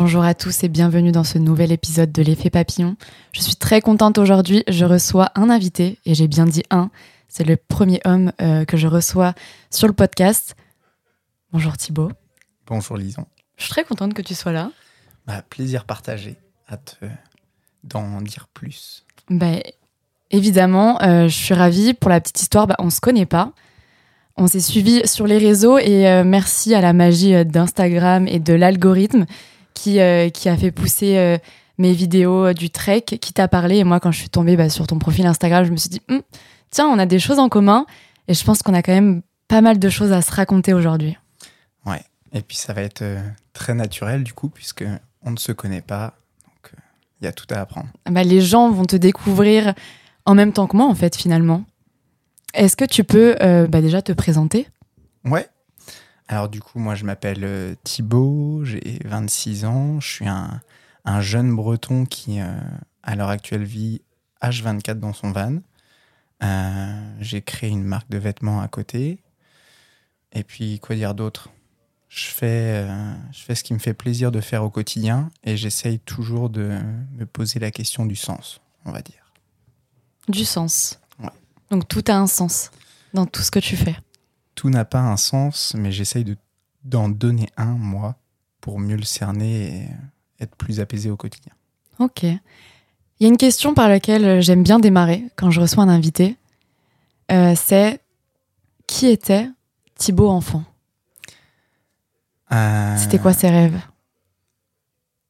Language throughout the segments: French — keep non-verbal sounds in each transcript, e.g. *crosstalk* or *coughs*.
Bonjour à tous et bienvenue dans ce nouvel épisode de l'effet papillon. Je suis très contente aujourd'hui, je reçois un invité, et j'ai bien dit un, c'est le premier homme euh, que je reçois sur le podcast. Bonjour Thibaut. Bonjour Lison. Je suis très contente que tu sois là. Bah, plaisir partagé, hâte euh, d'en dire plus. Bah, évidemment, euh, je suis ravie. Pour la petite histoire, bah, on ne se connaît pas. On s'est suivis sur les réseaux et euh, merci à la magie d'Instagram et de l'algorithme qui, euh, qui a fait pousser euh, mes vidéos euh, du trek, qui t'a parlé. Et moi, quand je suis tombée bah, sur ton profil Instagram, je me suis dit, Hum, tiens, on a des choses en commun. Et je pense qu'on a quand même pas mal de choses à se raconter aujourd'hui. Ouais. Et puis ça va être très naturel du coup, puisque on ne se connaît pas. Donc il y a tout à apprendre. Bah, les gens vont te découvrir en même temps que moi, en fait, finalement. Est-ce que tu peux euh, bah, déjà te présenter? Ouais. Alors du coup, moi je m'appelle euh, Thibaut, j'ai 26 ans, je suis un, un jeune breton qui, euh, à l'heure actuelle, vit H24 dans son van. Euh, j'ai créé une marque de vêtements à côté. Et puis, quoi dire d'autre? Je fais, euh, je fais ce qui me fait plaisir de faire au quotidien et j'essaye toujours de me poser la question du sens, on va dire. Du sens. Ouais. Donc tout a un sens dans tout ce que tu fais. Tout n'a pas un sens, mais j'essaye de, d'en donner un, moi, pour mieux le cerner et être plus apaisé au quotidien. Ok. Il y a une question par laquelle euh, j'aime bien démarrer quand je reçois un invité. Euh, c'est qui était Thibaut enfant? Euh, C'était quoi ses rêves?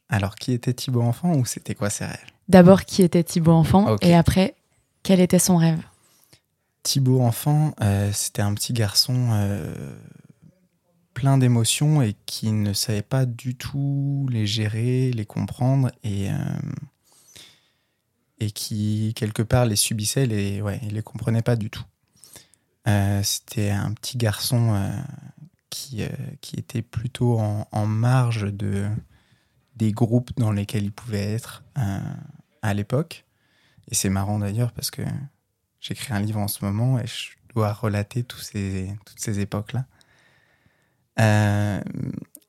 Alors, qui était Thibaut enfant ou c'était quoi ses rêves? D'abord, qui était Thibaut enfant? Et après, quel était son rêve? Thibaut enfant, euh, c'était un petit garçon euh, plein d'émotions et qui ne savait pas du tout les gérer, les comprendre et, euh, et qui, quelque part, les subissait, les, ouais, les comprenait pas du tout. C'était un petit garçon qui, qui était plutôt en, en marge de, des groupes dans lesquels il pouvait être à l'époque. Et c'est marrant d'ailleurs parce que J'écris un livre en ce moment et je dois relater tous ces, toutes ces époques-là. Euh,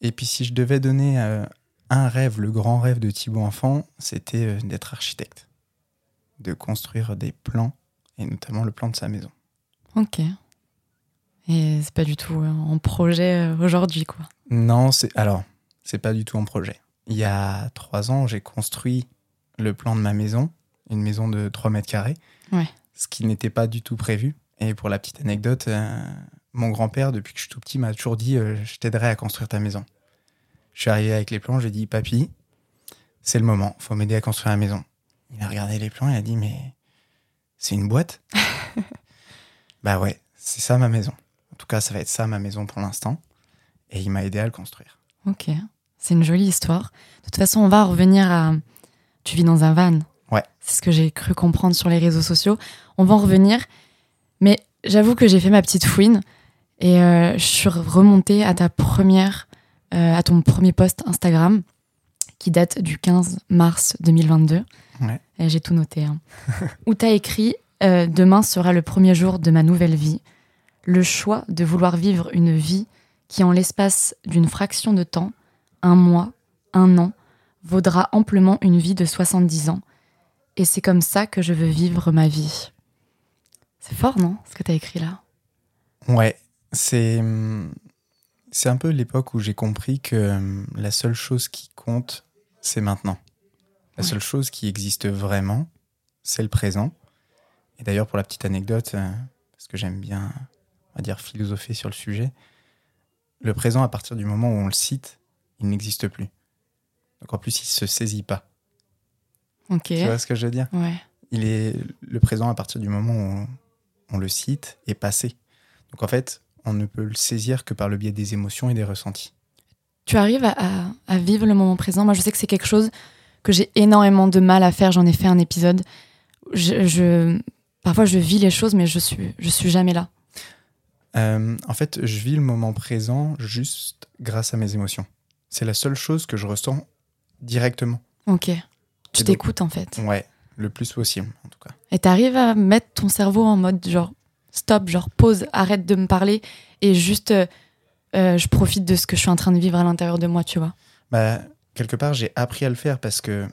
et puis si je devais donner euh, un rêve, le grand rêve de Thibaut Enfant, c'était euh, d'être architecte, de construire des plans, et notamment le plan de sa maison. Ok. Et c'est pas du tout en projet aujourd'hui, quoi. Non, c'est alors, c'est pas du tout en projet. Il y a trois ans, j'ai construit le plan de ma maison, une maison de 3 mètres carrés, Ouais. Ce qui n'était pas du tout prévu. Et pour la petite anecdote, euh, mon grand-père, depuis que je suis tout petit, m'a toujours dit euh, Je t'aiderai à construire ta maison. Je suis arrivé avec les plans, j'ai dit Papy, c'est le moment, faut m'aider à construire la maison. Il a regardé les plans et a dit Mais c'est une boîte *laughs* Bah ouais, c'est ça ma maison. En tout cas, ça va être ça ma maison pour l'instant. Et il m'a aidé à le construire. Ok. C'est une jolie histoire. De toute façon, on va revenir à. Tu vis dans un van. C'est ce que j'ai cru comprendre sur les réseaux sociaux. On va en revenir. Mais j'avoue que j'ai fait ma petite fouine et euh, je suis remontée à ta première, euh, à ton premier post Instagram qui date du 15 mars 2022. Ouais. Et j'ai tout noté. hein. *laughs* où tu as écrit euh, Demain sera le premier jour de ma nouvelle vie. Le choix de vouloir vivre une vie qui, en l'espace d'une fraction de temps, un mois, un an, vaudra amplement une vie de 70 ans. Et c'est comme ça que je veux vivre ma vie. C'est fort, non Ce que tu as écrit là? Ouais, c'est c'est un peu l'époque où j'ai compris que la seule chose qui compte, c'est maintenant. La Ouais. seule chose qui existe vraiment, c'est le présent. Et d'ailleurs, pour la petite anecdote, euh, parce que j'aime bien, on va dire, philosopher sur le sujet, le présent, à partir du moment où on le cite, il n'existe plus. Donc en plus, il se saisit pas. Ok. Tu vois ce que je veux dire? Ouais. il est le présent à partir du moment où on, on le cite est passé. Donc en fait, on ne peut le saisir que par le biais des émotions et des ressentis. Tu arrives à, à- à vivre le moment présent? Moi, je sais que c'est quelque chose que j'ai énormément de mal à faire. J'en ai fait un épisode. Je, je- parfois, je vis les choses, mais je suis, je suis jamais là. Euh, en fait, je vis le moment présent juste grâce à mes émotions. C'est la seule chose que je ressens directement. Ok. Tu t'écoutes en fait. Ouais, le plus possible en tout cas. Et t'arrives à mettre ton cerveau en mode genre stop, genre pause, arrête de me parler et juste euh, euh, je profite de ce que je suis en train de vivre à l'intérieur de moi, tu vois. Bah, quelque part, j'ai appris à le faire parce que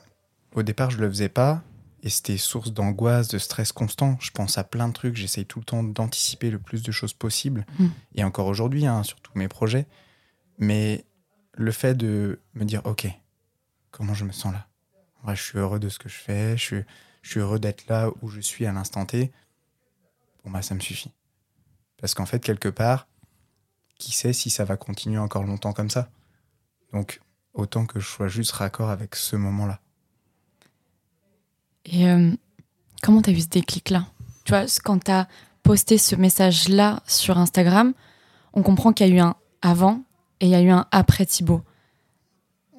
au départ, je le faisais pas et c'était source d'angoisse, de stress constant. Je pense à plein de trucs, j'essaye tout le temps d'anticiper le plus de choses possible Mm. et encore aujourd'hui, hein, sur tous mes projets. Mais le fait de me dire, ok, comment je me sens là? Ouais, Je suis heureux de ce que je fais, je suis, je suis heureux d'être là où je suis à l'instant T. Bon, bah, ça me suffit. Parce qu'en fait, quelque part, qui sait si ça va continuer encore longtemps comme ça? Donc, autant que je sois juste raccord avec ce moment-là. Et euh, comment t'as eu ce déclic-là? Tu vois, quand t'as posté ce message-là sur Instagram, on comprend qu'il y a eu un avant et il y a eu un après Thibaut.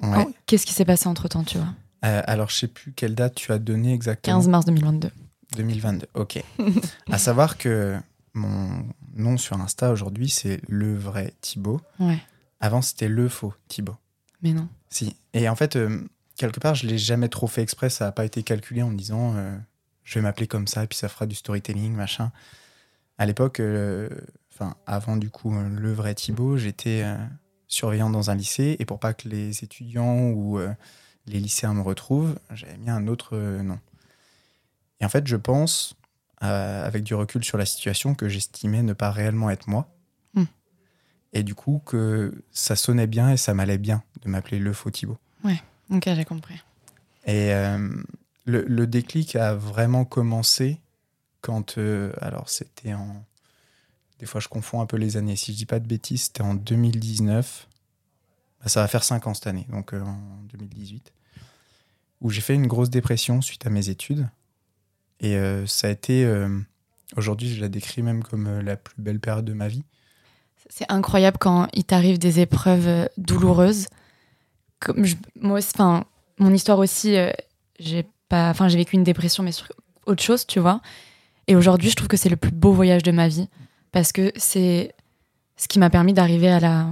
Ouais. Oh, Qu'est-ce qui s'est passé entre-temps, tu vois? Euh, alors, je sais plus quelle date tu as donné exactement. 15 mars 2022. 2022, ok. *laughs* à savoir que mon nom sur Insta aujourd'hui, c'est le vrai Thibaut. Ouais, Avant, c'était le faux Thibaut. mais non. Si. Et en fait, euh, quelque part, je l'ai jamais trop fait exprès. Ça n'a pas été calculé en me disant euh, je vais m'appeler comme ça et puis ça fera du storytelling, machin. À l'époque, enfin, avant du coup, le vrai Thibaut, j'étais surveillant dans un lycée et pour pas que les étudiants ou les lycéens me retrouvent, j'avais mis un autre euh, nom. Et en fait, je pense, euh, avec du recul sur la situation, que j'estimais ne pas réellement être moi. Hmm. Et du coup, que ça sonnait bien et ça m'allait bien de m'appeler le faux Thibaut. Ok, j'ai compris. Et euh, le, le déclic a vraiment commencé quand. euh, alors, c'était en. Des fois, je confonds un peu les années. Si je dis pas de bêtises, c'était en 2019. Bah, ça va faire 5 ans cette année, donc euh, en 2018. Où j'ai fait une grosse dépression suite à mes études. Et euh, ça a été. euh, Aujourd'hui, je la décris même comme euh, la plus belle période de ma vie. C'est incroyable quand il t'arrive des épreuves douloureuses. Comme je- moi enfin, mon histoire aussi, j'ai pas, enfin, j'ai vécu une dépression, mais sur autre chose, tu vois. Et aujourd'hui, je trouve que c'est le plus beau voyage de ma vie parce que c'est ce qui m'a permis d'arriver à la,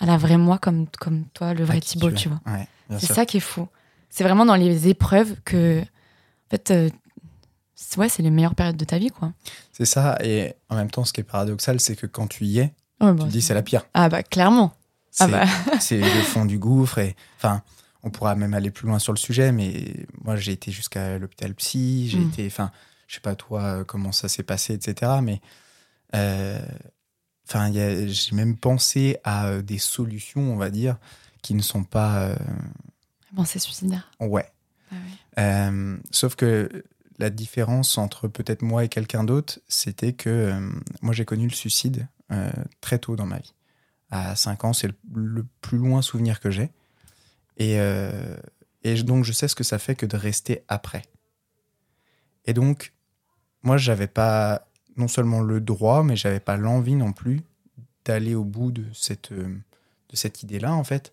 à la vraie moi, comme, comme toi, le vrai qui Thibaut, tu vois. Ouais, C'est ça qui est fou. C'est vraiment dans les épreuves que, en fait, euh, c'est- ouais, c'est les meilleures périodes de ta vie, quoi. C'est ça. Et en même temps, ce qui est paradoxal, c'est que quand tu y es, Ouais, tu bah, te dis c'est la pire. Ah bah clairement. Ah C'est bah. *laughs* c'est le fond du gouffre. Et, enfin, on pourra même aller plus loin sur le sujet, mais moi, j'ai été jusqu'à l'hôpital psy. J'ai Mm. été, enfin, je sais pas toi euh, comment ça s'est passé, etc. Mais, euh, enfin, j'ai même pensé à euh, des solutions, on va dire, qui ne sont pas, euh, Bon, c'est suicidaire. ouais. Ah ouais. Euh, sauf que la différence entre peut-être moi et quelqu'un d'autre, c'était que euh, moi j'ai connu le suicide euh, très tôt dans ma vie. À 5 ans, c'est le, le plus loin souvenir que j'ai. Et, et donc je sais ce que ça fait que de rester après. Et donc, moi j'avais pas non seulement le droit, mais j'avais pas l'envie non plus d'aller au bout de cette, euh, de cette idée-là, en fait.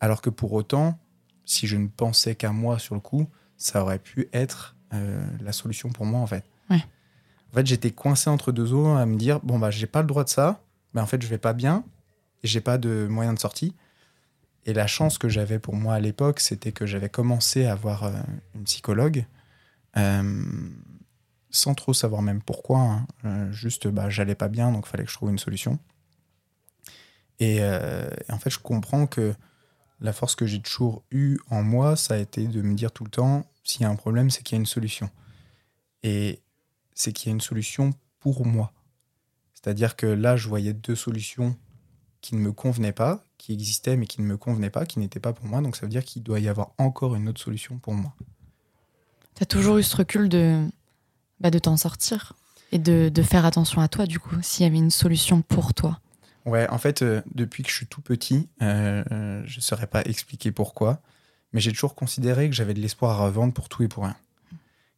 Alors que pour autant, si je ne pensais qu'à moi sur le coup, ça aurait pu être euh, la solution pour moi en fait. Ouais. En fait, j'étais coincé entre deux eaux à me dire bon bah j'ai pas le droit de ça, mais en fait je vais pas bien et j'ai pas de moyen de sortie. Et la chance que j'avais pour moi à l'époque, c'était que j'avais commencé à avoir euh, une psychologue euh, sans trop savoir même pourquoi. hein. Euh, juste bah j'allais pas bien donc fallait que je trouve une solution. Et, euh, et en fait, je comprends que la force que j'ai toujours eue en moi, ça a été de me dire tout le temps, s'il y a un problème, c'est qu'il y a une solution. Et c'est qu'il y a une solution pour moi. C'est-à-dire que là, je voyais deux solutions qui ne me convenaient pas, qui existaient mais qui ne me convenaient pas, qui n'étaient pas pour moi. Donc ça veut dire qu'il doit y avoir encore une autre solution pour moi. T'as toujours eu ce recul de, bah, de t'en sortir et de, de faire attention à toi, du coup, s'il y avait une solution pour toi. Ouais, en fait, euh, depuis que je suis tout petit, euh, euh, je ne saurais pas expliquer pourquoi, mais j'ai toujours considéré que j'avais de l'espoir à revendre pour tout et pour rien.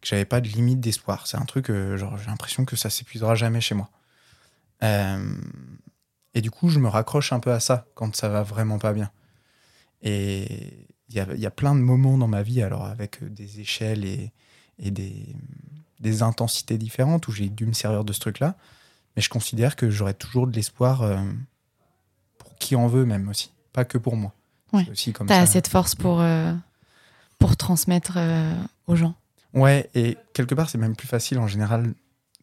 Que j'avais pas de limite d'espoir. C'est un truc, genre, j'ai l'impression que ça s'épuisera jamais chez moi. Et du coup, je me raccroche un peu à ça quand ça va vraiment pas bien. Et il y a, y a plein de moments dans ma vie, alors avec des échelles et, et des, des intensités différentes, où j'ai dû me servir de ce truc-là. Mais je considère que j'aurai toujours de l'espoir euh, pour qui en veut, même aussi. Pas que pour moi. Ouais. C'est aussi comme T'as ça. assez de force pour, euh, pour transmettre euh, aux gens. Ouais, et quelque part, c'est même plus facile en général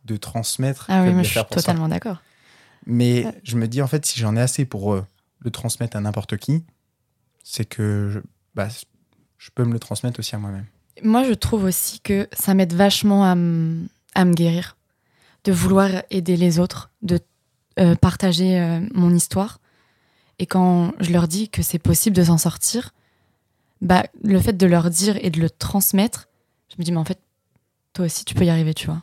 de transmettre Ah que oui, de moi le je suis totalement d'accord. Mais Ouais. je me dis, en fait, si j'en ai assez pour le transmettre à n'importe qui, c'est que je- bah, je peux me le transmettre aussi à moi-même. Moi, je trouve aussi que ça m'aide vachement à, à me guérir, de vouloir aider les autres, de euh, partager euh, mon histoire. Et quand je leur dis que c'est possible de s'en sortir, bah, le fait de leur dire et de le transmettre, je me dis, mais en fait, toi aussi, tu peux y arriver, tu vois.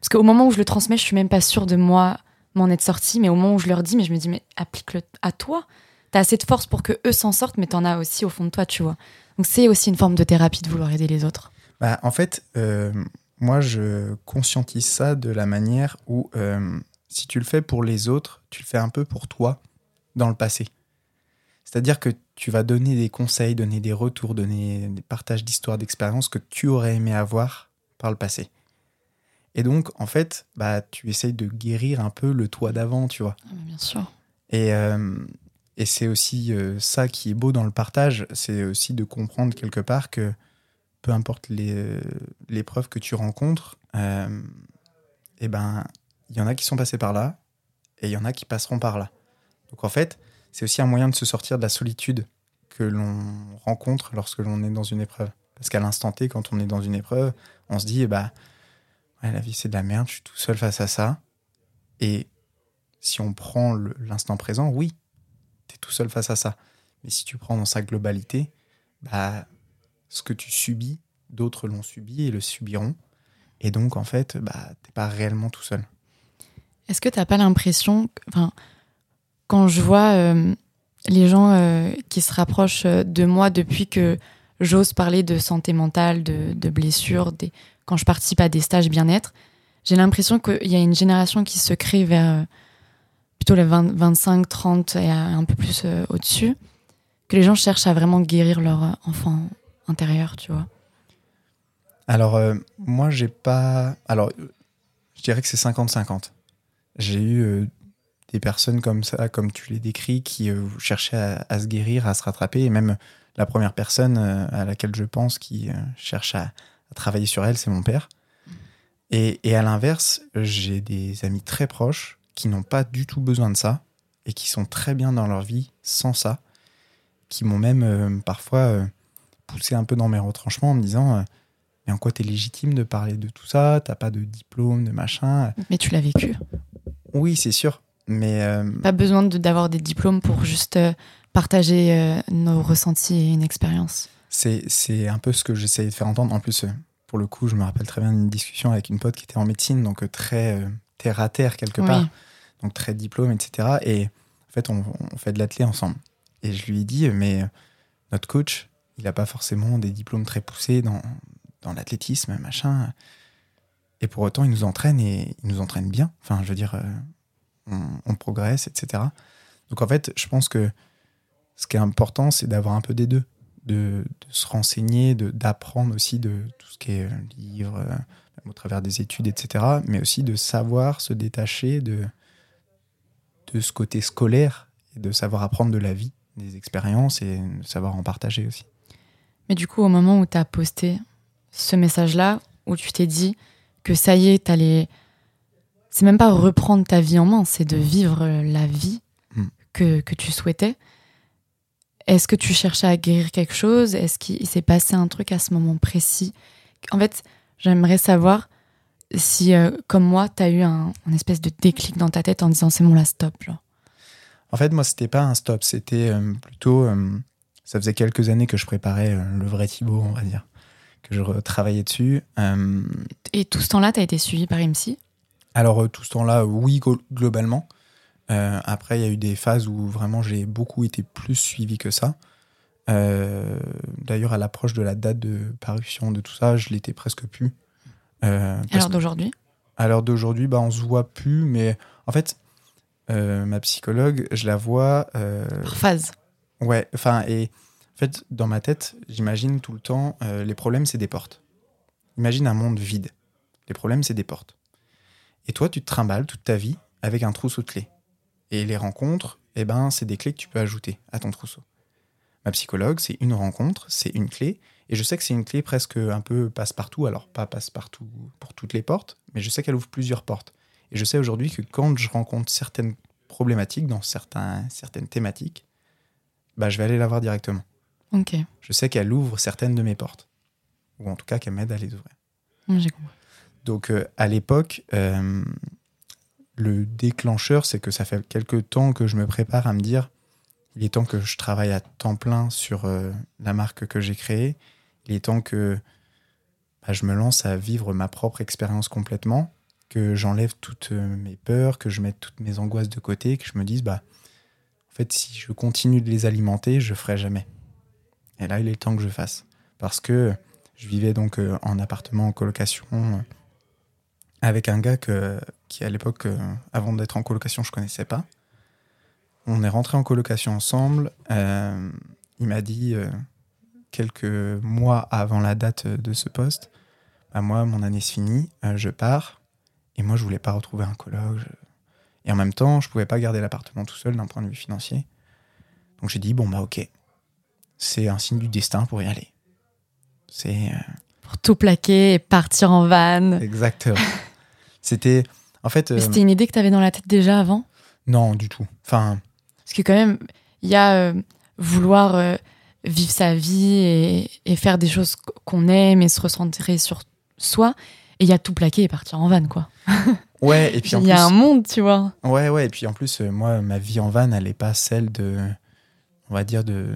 Parce qu'au moment où je le transmets, je suis même pas sûre de moi m'en être sortie, mais au moment où je leur dis, mais je me dis, mais applique-le à toi. T'as assez de force pour que eux s'en sortent, mais t'en as aussi au fond de toi, tu vois. Donc c'est aussi une forme de thérapie de vouloir aider les autres. Bah, en fait, euh, moi, je conscientise ça de la manière où, euh, si tu le fais pour les autres, tu le fais un peu pour toi dans le passé. C'est-à-dire que tu vas donner des conseils, donner des retours, donner des partages d'histoires, d'expériences que tu aurais aimé avoir par le passé. Et donc, en fait, bah, tu essayes de guérir un peu le toi d'avant, tu vois. Ah, bien sûr. Et, euh, et c'est aussi euh, ça qui est beau dans le partage, c'est aussi de comprendre quelque part que peu importe euh, les preuves que tu rencontres, euh, eh ben, il y en a qui sont passés par là et il y en a qui passeront par là. Donc en fait, c'est aussi un moyen de se sortir de la solitude que l'on rencontre lorsque l'on est dans une épreuve. Parce qu'à l'instant T, quand on est dans une épreuve, on se dit, eh ben, la vie c'est de la merde, je suis tout seul face à ça. Et si on prend l'instant présent, oui, tu tout seul face à ça. Mais si tu prends dans sa globalité, bah, ce que tu subis, d'autres l'ont subi et le subiront. Et donc, en fait, bah, t'es pas réellement tout seul. Est-ce que t'as pas l'impression, quand je vois euh, les gens euh, qui se rapprochent euh, de moi depuis que j'ose parler de santé mentale, de, de blessures, des... quand je participe à des stages bien-être, j'ai l'impression qu'il y a une génération qui se crée vers plutôt les 20, 25, 30 et un peu plus euh, au-dessus, que les gens cherchent à vraiment guérir leur euh, enfant intérieur, tu vois. Alors, euh, moi, j'ai pas. Alors, je dirais que c'est 50-50. J'ai eu des personnes comme ça, comme tu les décris, qui cherchaient à, se guérir, à se rattraper. Et même la première personne à laquelle je pense qui cherche à, à travailler sur elle, c'est mon père. Et, et à l'inverse, j'ai des amis très proches qui n'ont pas du tout besoin de ça et qui sont très bien dans leur vie sans ça, qui m'ont même euh, parfois euh, poussé un peu dans mes retranchements en me disant. euh, mais en quoi t'es légitime de parler de tout ça? T'as pas de diplôme, de machin Mais tu l'as vécu. Oui, c'est sûr. Mais Pas besoin de- d'avoir des diplômes pour juste partager nos ressentis et une expérience. c'est un peu ce que j'essayais de faire entendre. En plus, pour le coup, je me rappelle très bien d'une discussion avec une pote qui était en médecine, donc très terre à terre quelque Oui. part, très diplôme, etc. Et en fait, on, fait de l'athlé ensemble. Et je lui ai dit, mais euh, notre coach, il n'a pas forcément des diplômes très poussés dans, dans l'athlétisme, machin. Et pour autant, il nous entraîne et il nous entraîne bien. Enfin, je veux dire, euh, on, progresse, etc. Donc en fait, je pense que ce qui est important, c'est d'avoir un peu des deux. De, de se renseigner, d'apprendre aussi de tout ce qui est euh, livre, au travers des études, etc. Mais aussi de savoir se détacher de, de ce côté scolaire et de savoir apprendre de la vie, des expériences et de savoir en partager aussi. Mais du coup, au moment où tu as posté ce message-là, où tu t'es dit que ça y est, t'allais. C'est même pas reprendre ta vie en main, c'est de vivre la vie Mm. que, que tu souhaitais. Est-ce que tu cherchais à guérir quelque chose? Est-ce qu'il s'est passé un truc à ce moment précis? En fait, j'aimerais savoir si, euh, comme moi, tu as eu un, un espèce de déclic dans ta tête en disant c'est bon, là, stop. Genre. En fait, moi, c'était pas un stop, c'était euh, plutôt. euh, ça faisait quelques années que je préparais le vrai Thibaut, on va dire, que je travaillais dessus. Et tout ce temps-là, tu as été suivi par MC Alors, tout ce temps-là, oui, glo- globalement. Après, il y a eu des phases où vraiment j'ai beaucoup été plus suivi que ça. D'ailleurs, à l'approche de la date de parution de tout ça, je l'étais presque plus. Euh, parce Alors d'aujourd'hui? À l'heure d'aujourd'hui, bah, on se voit plus, mais en fait, euh, ma psychologue, je la vois. euh, Par phase. ouais, enfin, et en fait, dans ma tête, j'imagine tout le temps, euh, les problèmes, c'est des portes. Imagine un monde vide. Les problèmes, c'est des portes. Et toi, tu te trimbales toute ta vie avec un trousseau de clés. Et les rencontres, eh ben, c'est des clés que tu peux ajouter à ton trousseau. Ma psychologue, c'est une rencontre, c'est une clé. Et je sais que c'est une clé presque un peu passe-partout. Alors, pas passe-partout pour toutes les portes, mais je sais qu'elle ouvre plusieurs portes. Et je sais aujourd'hui que quand je rencontre certaines problématiques dans certains, certaines thématiques, bah, je vais aller la voir directement. Ok. Je sais qu'elle ouvre certaines de mes portes. Ou en tout cas qu'elle m'aide à les ouvrir. J'ai compris. Donc euh, à l'époque, euh, le déclencheur, c'est que ça fait quelques temps que je me prépare à me dire, il est temps que je travaille à temps plein sur euh, la marque que j'ai créée. Il est temps que bah, je me lance à vivre ma propre expérience complètement, que j'enlève toutes euh, mes peurs, que je mette toutes mes angoisses de côté, que je me dise, bah, en fait, si je continue de les alimenter, je ferai jamais. Et là, il est temps que je fasse. Parce que je vivais donc euh, en appartement en colocation euh, avec un gars qui, à l'époque, avant d'être en colocation, je connaissais pas. On est rentré en colocation ensemble. il m'a dit quelques mois avant la date de ce poste bah, Moi, mon année se finit, euh, je pars. Et moi, je voulais pas retrouver un coloc. je- Et en même temps, je pouvais pas garder l'appartement tout seul d'un point de vue financier. Donc j'ai dit Bon, bah, ok. C'est un signe du destin pour y aller. C'est. euh, Pour tout plaquer et partir en van. Exactement. *laughs* C'était. En fait. Euh, C'était une idée que tu avais dans la tête déjà avant? Non, du tout. Enfin, Parce que quand même, il y a euh, vouloir vivre sa vie et, et faire des choses qu- qu'on aime et se recentrer sur soi. Et il y a tout plaquer et partir en van, quoi. *laughs* ouais, et puis en Il y a un plus. monde, tu vois. Ouais, ouais, et puis en plus, euh, moi, ma vie en van, elle n'est pas celle de. On va dire de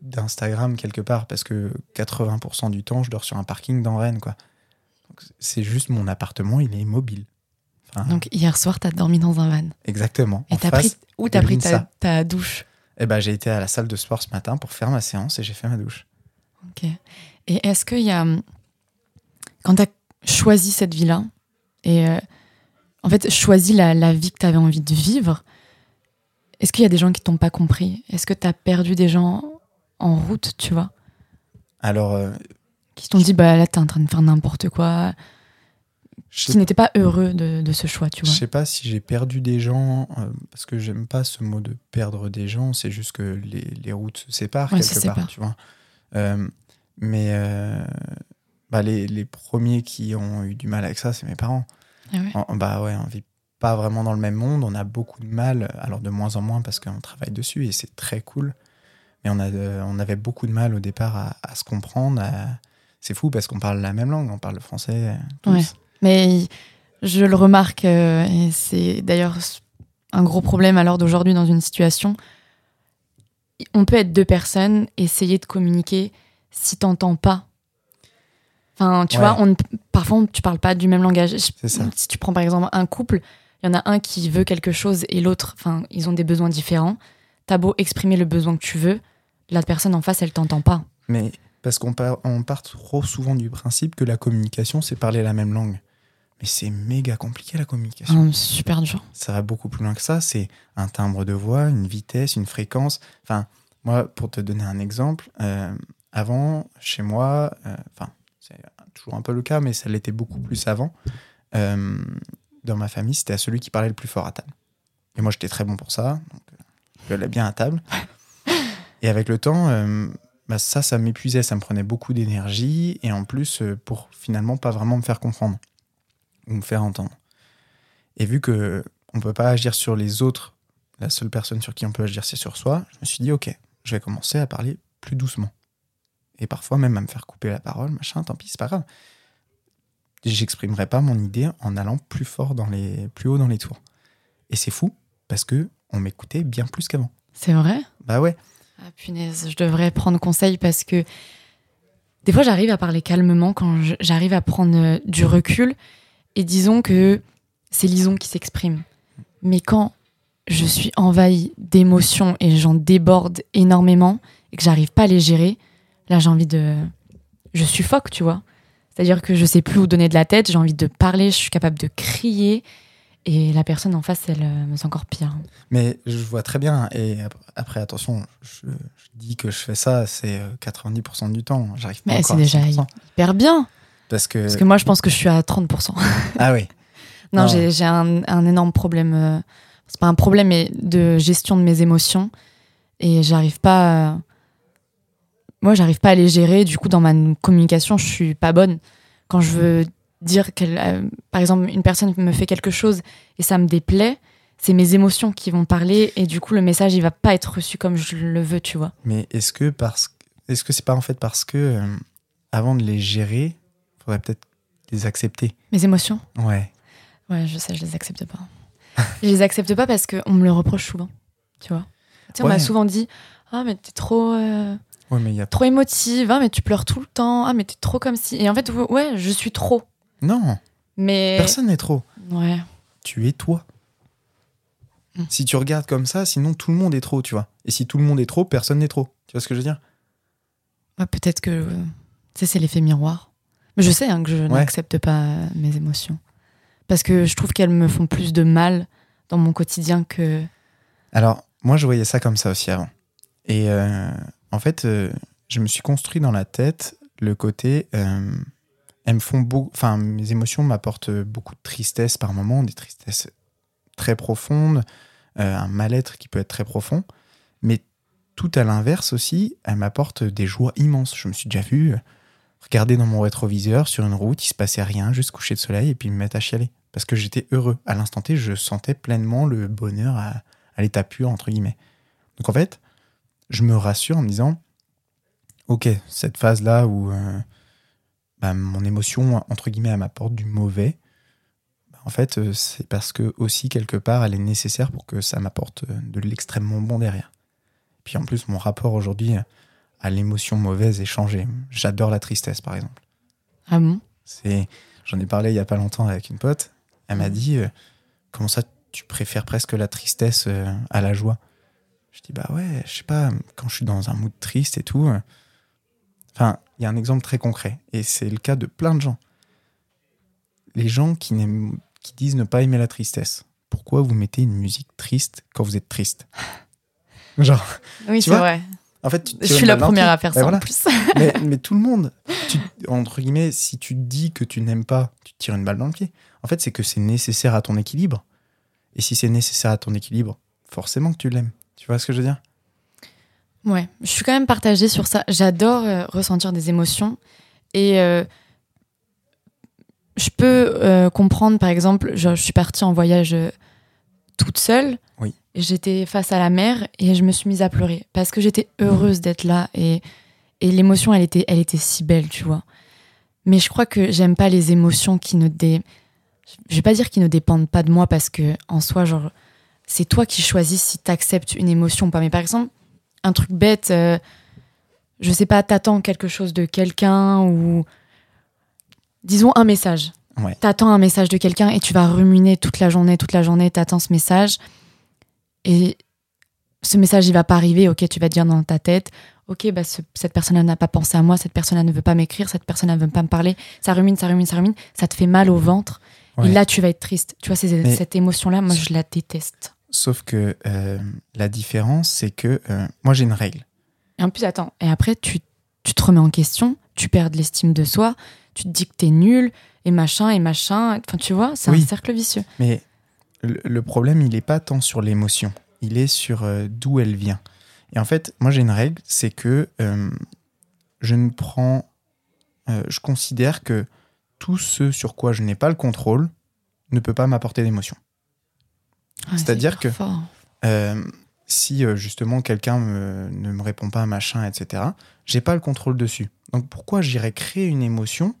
d'Instagram quelque part, parce que 80% du temps, je dors sur un parking dans Rennes, quoi. C'est juste mon appartement, il est mobile. Enfin, Donc hier soir, t'as dormi dans un van. exactement. Et t'as pris où t'as pris ta douche? Eh ben, j'ai été à la salle de sport ce matin pour faire ma séance et j'ai fait ma douche. Ok. Et est-ce qu'il y a quand t'as choisi cette vie-là et euh, en fait choisi la, la vie que t'avais envie de vivre, est-ce qu'il y a des gens qui t'ont pas compris? Est-ce que t'as perdu des gens en route, tu vois, Alors, euh, qui t'ont dit bah là t'es en train de faire n'importe quoi, qui n'étaient pas heureux de, de ce choix, tu je vois sais pas si j'ai perdu des gens, euh, parce que j'aime pas ce mot de perdre des gens, c'est juste que les, les routes se séparent Ouais, quelque part, tu vois. Euh, mais euh, bah, les, les premiers qui ont eu du mal avec ça, c'est mes parents. Ah ouais En- bah ouais, on vit pas vraiment dans le même monde, on a beaucoup de mal, alors de moins en moins parce qu'on travaille dessus et c'est très cool. Mais on, a on avait beaucoup de mal au départ à, à se comprendre. à- C'est fou parce qu'on parle la même langue, on parle le français tous. Ouais. Mais je le remarque, euh, et c'est d'ailleurs un gros problème à l'heure d'aujourd'hui dans une situation. On peut être deux personnes, essayer de communiquer si t'entends pas. Enfin, tu Ouais. vois, on, parfois tu parles pas du même langage. Je- C'est ça. Si tu prends par exemple un couple, il y en a un qui veut quelque chose et l'autre, enfin, ils ont des besoins différents. T'as beau exprimer le besoin que tu veux, la personne en face, elle t'entend pas. Mais parce qu'on part, on part trop souvent du principe que la communication, c'est parler la même langue. Mais c'est méga compliqué la communication. Hum, super dur. ça va beaucoup plus loin que ça. C'est un timbre de voix, une vitesse, une fréquence. Enfin, moi, pour te donner un exemple, euh, avant, chez moi, euh, enfin, c'est toujours un peu le cas, mais ça l'était beaucoup plus avant. euh, dans ma famille, c'était à celui qui parlait le plus fort à table. Et moi, j'étais très bon pour ça. Donc, je allais bien à table. Et avec le temps, bah, ça, ça m'épuisait, ça me prenait beaucoup d'énergie. Et en plus, pour finalement pas vraiment me faire comprendre ou me faire entendre. Et vu que on peut pas agir sur les autres, la seule personne sur qui on peut agir, c'est sur soi, je me suis dit, ok, je vais commencer à parler plus doucement. Et parfois même à me faire couper la parole, machin, tant pis, c'est pas grave. J'exprimerai pas mon idée en allant plus fort dans les, plus haut dans les tours. Et c'est fou, parce que on m'écoutait bien plus qu'avant. C'est vrai? Bah ouais, Ah punaise, je devrais prendre conseil parce que des fois j'arrive à parler calmement quand j'arrive à prendre euh, du recul et disons que c'est Lison qui s'exprime. Mais quand je suis envahie d'émotions et j'en déborde énormément et que j'arrive pas à les gérer, là j'ai envie de... Je suffoque, tu vois. C'est-à-dire que je sais plus où donner de la tête, j'ai envie de parler, je suis capable de crier et la personne en face, elle euh, me sent encore pire. mais je vois très bien. Et ap- après, attention, je, je dis que je fais ça, c'est euh, 90% du temps. J'arrive pas Mais c'est déjà 100%. hyper bien Parce que... Parce que moi je pense que je suis à 30%. Ah oui, *laughs* Non, Non. j'ai un, un énorme problème. euh, c'est pas un problème, mais de gestion de mes émotions. Et j'arrive pas. à- Moi, j'arrive pas à les gérer. Du coup, dans ma communication, je suis pas bonne. Quand je veux dire qu'elle. euh, par exemple, une personne me fait quelque chose et ça me déplaît, c'est mes émotions qui vont parler. Et du coup, le message, il va pas être reçu comme je le veux, tu vois. mais est-ce que parce est-ce que c'est pas en fait parce que euh, avant de les gérer, faudrait peut-être les accepter Mes émotions? Ouais. Ouais, je sais, je les accepte pas. je les accepte pas parce qu'on me le reproche souvent. Tu vois Tu sais, On m'a souvent dit Ah, mais t'es trop, euh, Ouais, mais il y a. trop émotive. Ah, mais tu pleures tout le temps. Ah, mais t'es trop comme si. Et en fait, ouais, je suis trop. Non, Mais. personne n'est trop. Ouais. Tu es toi. Mm. Si tu regardes comme ça, sinon tout le monde est trop, tu vois. Et si tout le monde est trop, personne n'est trop. Tu vois ce que je veux dire? Ouais, Peut-être que. euh, Tu sais, c'est l'effet miroir. Mais je sais hein, que je Ouais. n'accepte pas mes émotions. Parce que je trouve qu'elles me font plus de mal dans mon quotidien que. Alors, moi, je voyais ça comme ça aussi avant. Et euh, en fait, euh, je me suis construit dans la tête le côté. euh, elles me font beaucoup. Enfin, mes émotions m'apportent beaucoup de tristesse par moments, des tristesses très profondes, un mal-être qui peut être très profond. Mais tout à l'inverse aussi, elles m'apportent des joies immenses. Je me suis déjà vu regarder dans mon rétroviseur sur une route, il se passait rien, juste coucher de soleil et puis me mettre à chialer. Parce que j'étais heureux. À l'instant T, je sentais pleinement le bonheur à, l'état pur, entre guillemets. Donc en fait, je me rassure en me disant, ok, cette phase-là où euh, bah, mon émotion, entre guillemets, m'apporte du mauvais, bah, en fait, euh, c'est parce que aussi, quelque part, elle est nécessaire pour que ça m'apporte euh, de l'extrêmement bon derrière. Puis en plus, mon rapport aujourd'hui à l'émotion mauvaise est changé. J'adore la tristesse, par exemple. Ah bon? C'est, j'en ai parlé il y a pas longtemps avec une pote. Elle m'a dit, euh, comment ça, tu préfères presque la tristesse euh, à la joie? Je dis bah ouais, je sais pas, quand je suis dans un mood triste et tout. euh, Enfin, il y a un exemple très concret et c'est le cas de plein de gens. Les gens qui qui disent ne pas aimer la tristesse. Pourquoi vous mettez une musique triste quand vous êtes triste? *laughs* Genre, Oui, c'est vrai. En fait, tu- tu Je suis la première à faire Ben ça voilà. en plus. *laughs* mais, mais tout le monde, tu- entre guillemets, si tu dis que tu n'aimes pas, tu te tires une balle dans le pied. En fait, c'est que c'est nécessaire à ton équilibre. Et si c'est nécessaire à ton équilibre, forcément que tu l'aimes. Tu vois ce que je veux dire? Ouais, je suis quand même partagée sur ça. J'adore euh, ressentir des émotions et euh, je peux euh, comprendre, par exemple, genre, je suis partie en voyage toute seule. Oui. J'étais face à la mer et je me suis mise à pleurer parce que j'étais heureuse d'être là et, et l'émotion, elle était, elle était si belle, tu vois. Mais je crois que j'aime pas les émotions qui ne dé... Je vais pas dire qui ne dépendent pas de moi parce que en soi, genre, c'est toi qui choisis si t'acceptes une émotion ou pas. Mais par exemple, un truc bête, euh, je sais pas, t'attends quelque chose de quelqu'un ou disons un message. Ouais. T'attends un message de quelqu'un et tu vas ruminer toute la journée, toute la journée, t'attends ce message et ce message il va pas arriver. Ok, tu vas te dire dans ta tête, ok, bah ce- cette personne n'a pas pensé à moi, cette personne ne veut pas m'écrire, cette personne ne veut pas me parler. Ça rumine, ça rumine, ça rumine, ça te fait mal au ventre Ouais. et là tu vas être triste. Tu vois, cette émotion-là, moi je la déteste. Sauf que euh, la différence, c'est que euh, moi j'ai une règle. Et en plus, attends, et après, tu, tu te remets en question, tu perds de l'estime de soi, tu te dis que t'es nul, et machin, et machin. Enfin, tu vois, c'est Oui. un cercle vicieux. Mais le, problème, il n'est pas tant sur l'émotion, il est sur euh, d'où elle vient. Et en fait, moi j'ai une règle, c'est que euh, je ne prends, euh, je considère que tout ce sur quoi je n'ai pas le contrôle ne peut pas m'apporter d'émotion. Ouais, C'est-à-dire que- si justement quelqu'un ne me répond pas, machin, etc., j'ai pas le contrôle dessus. Donc pourquoi j'irais créer une émotion,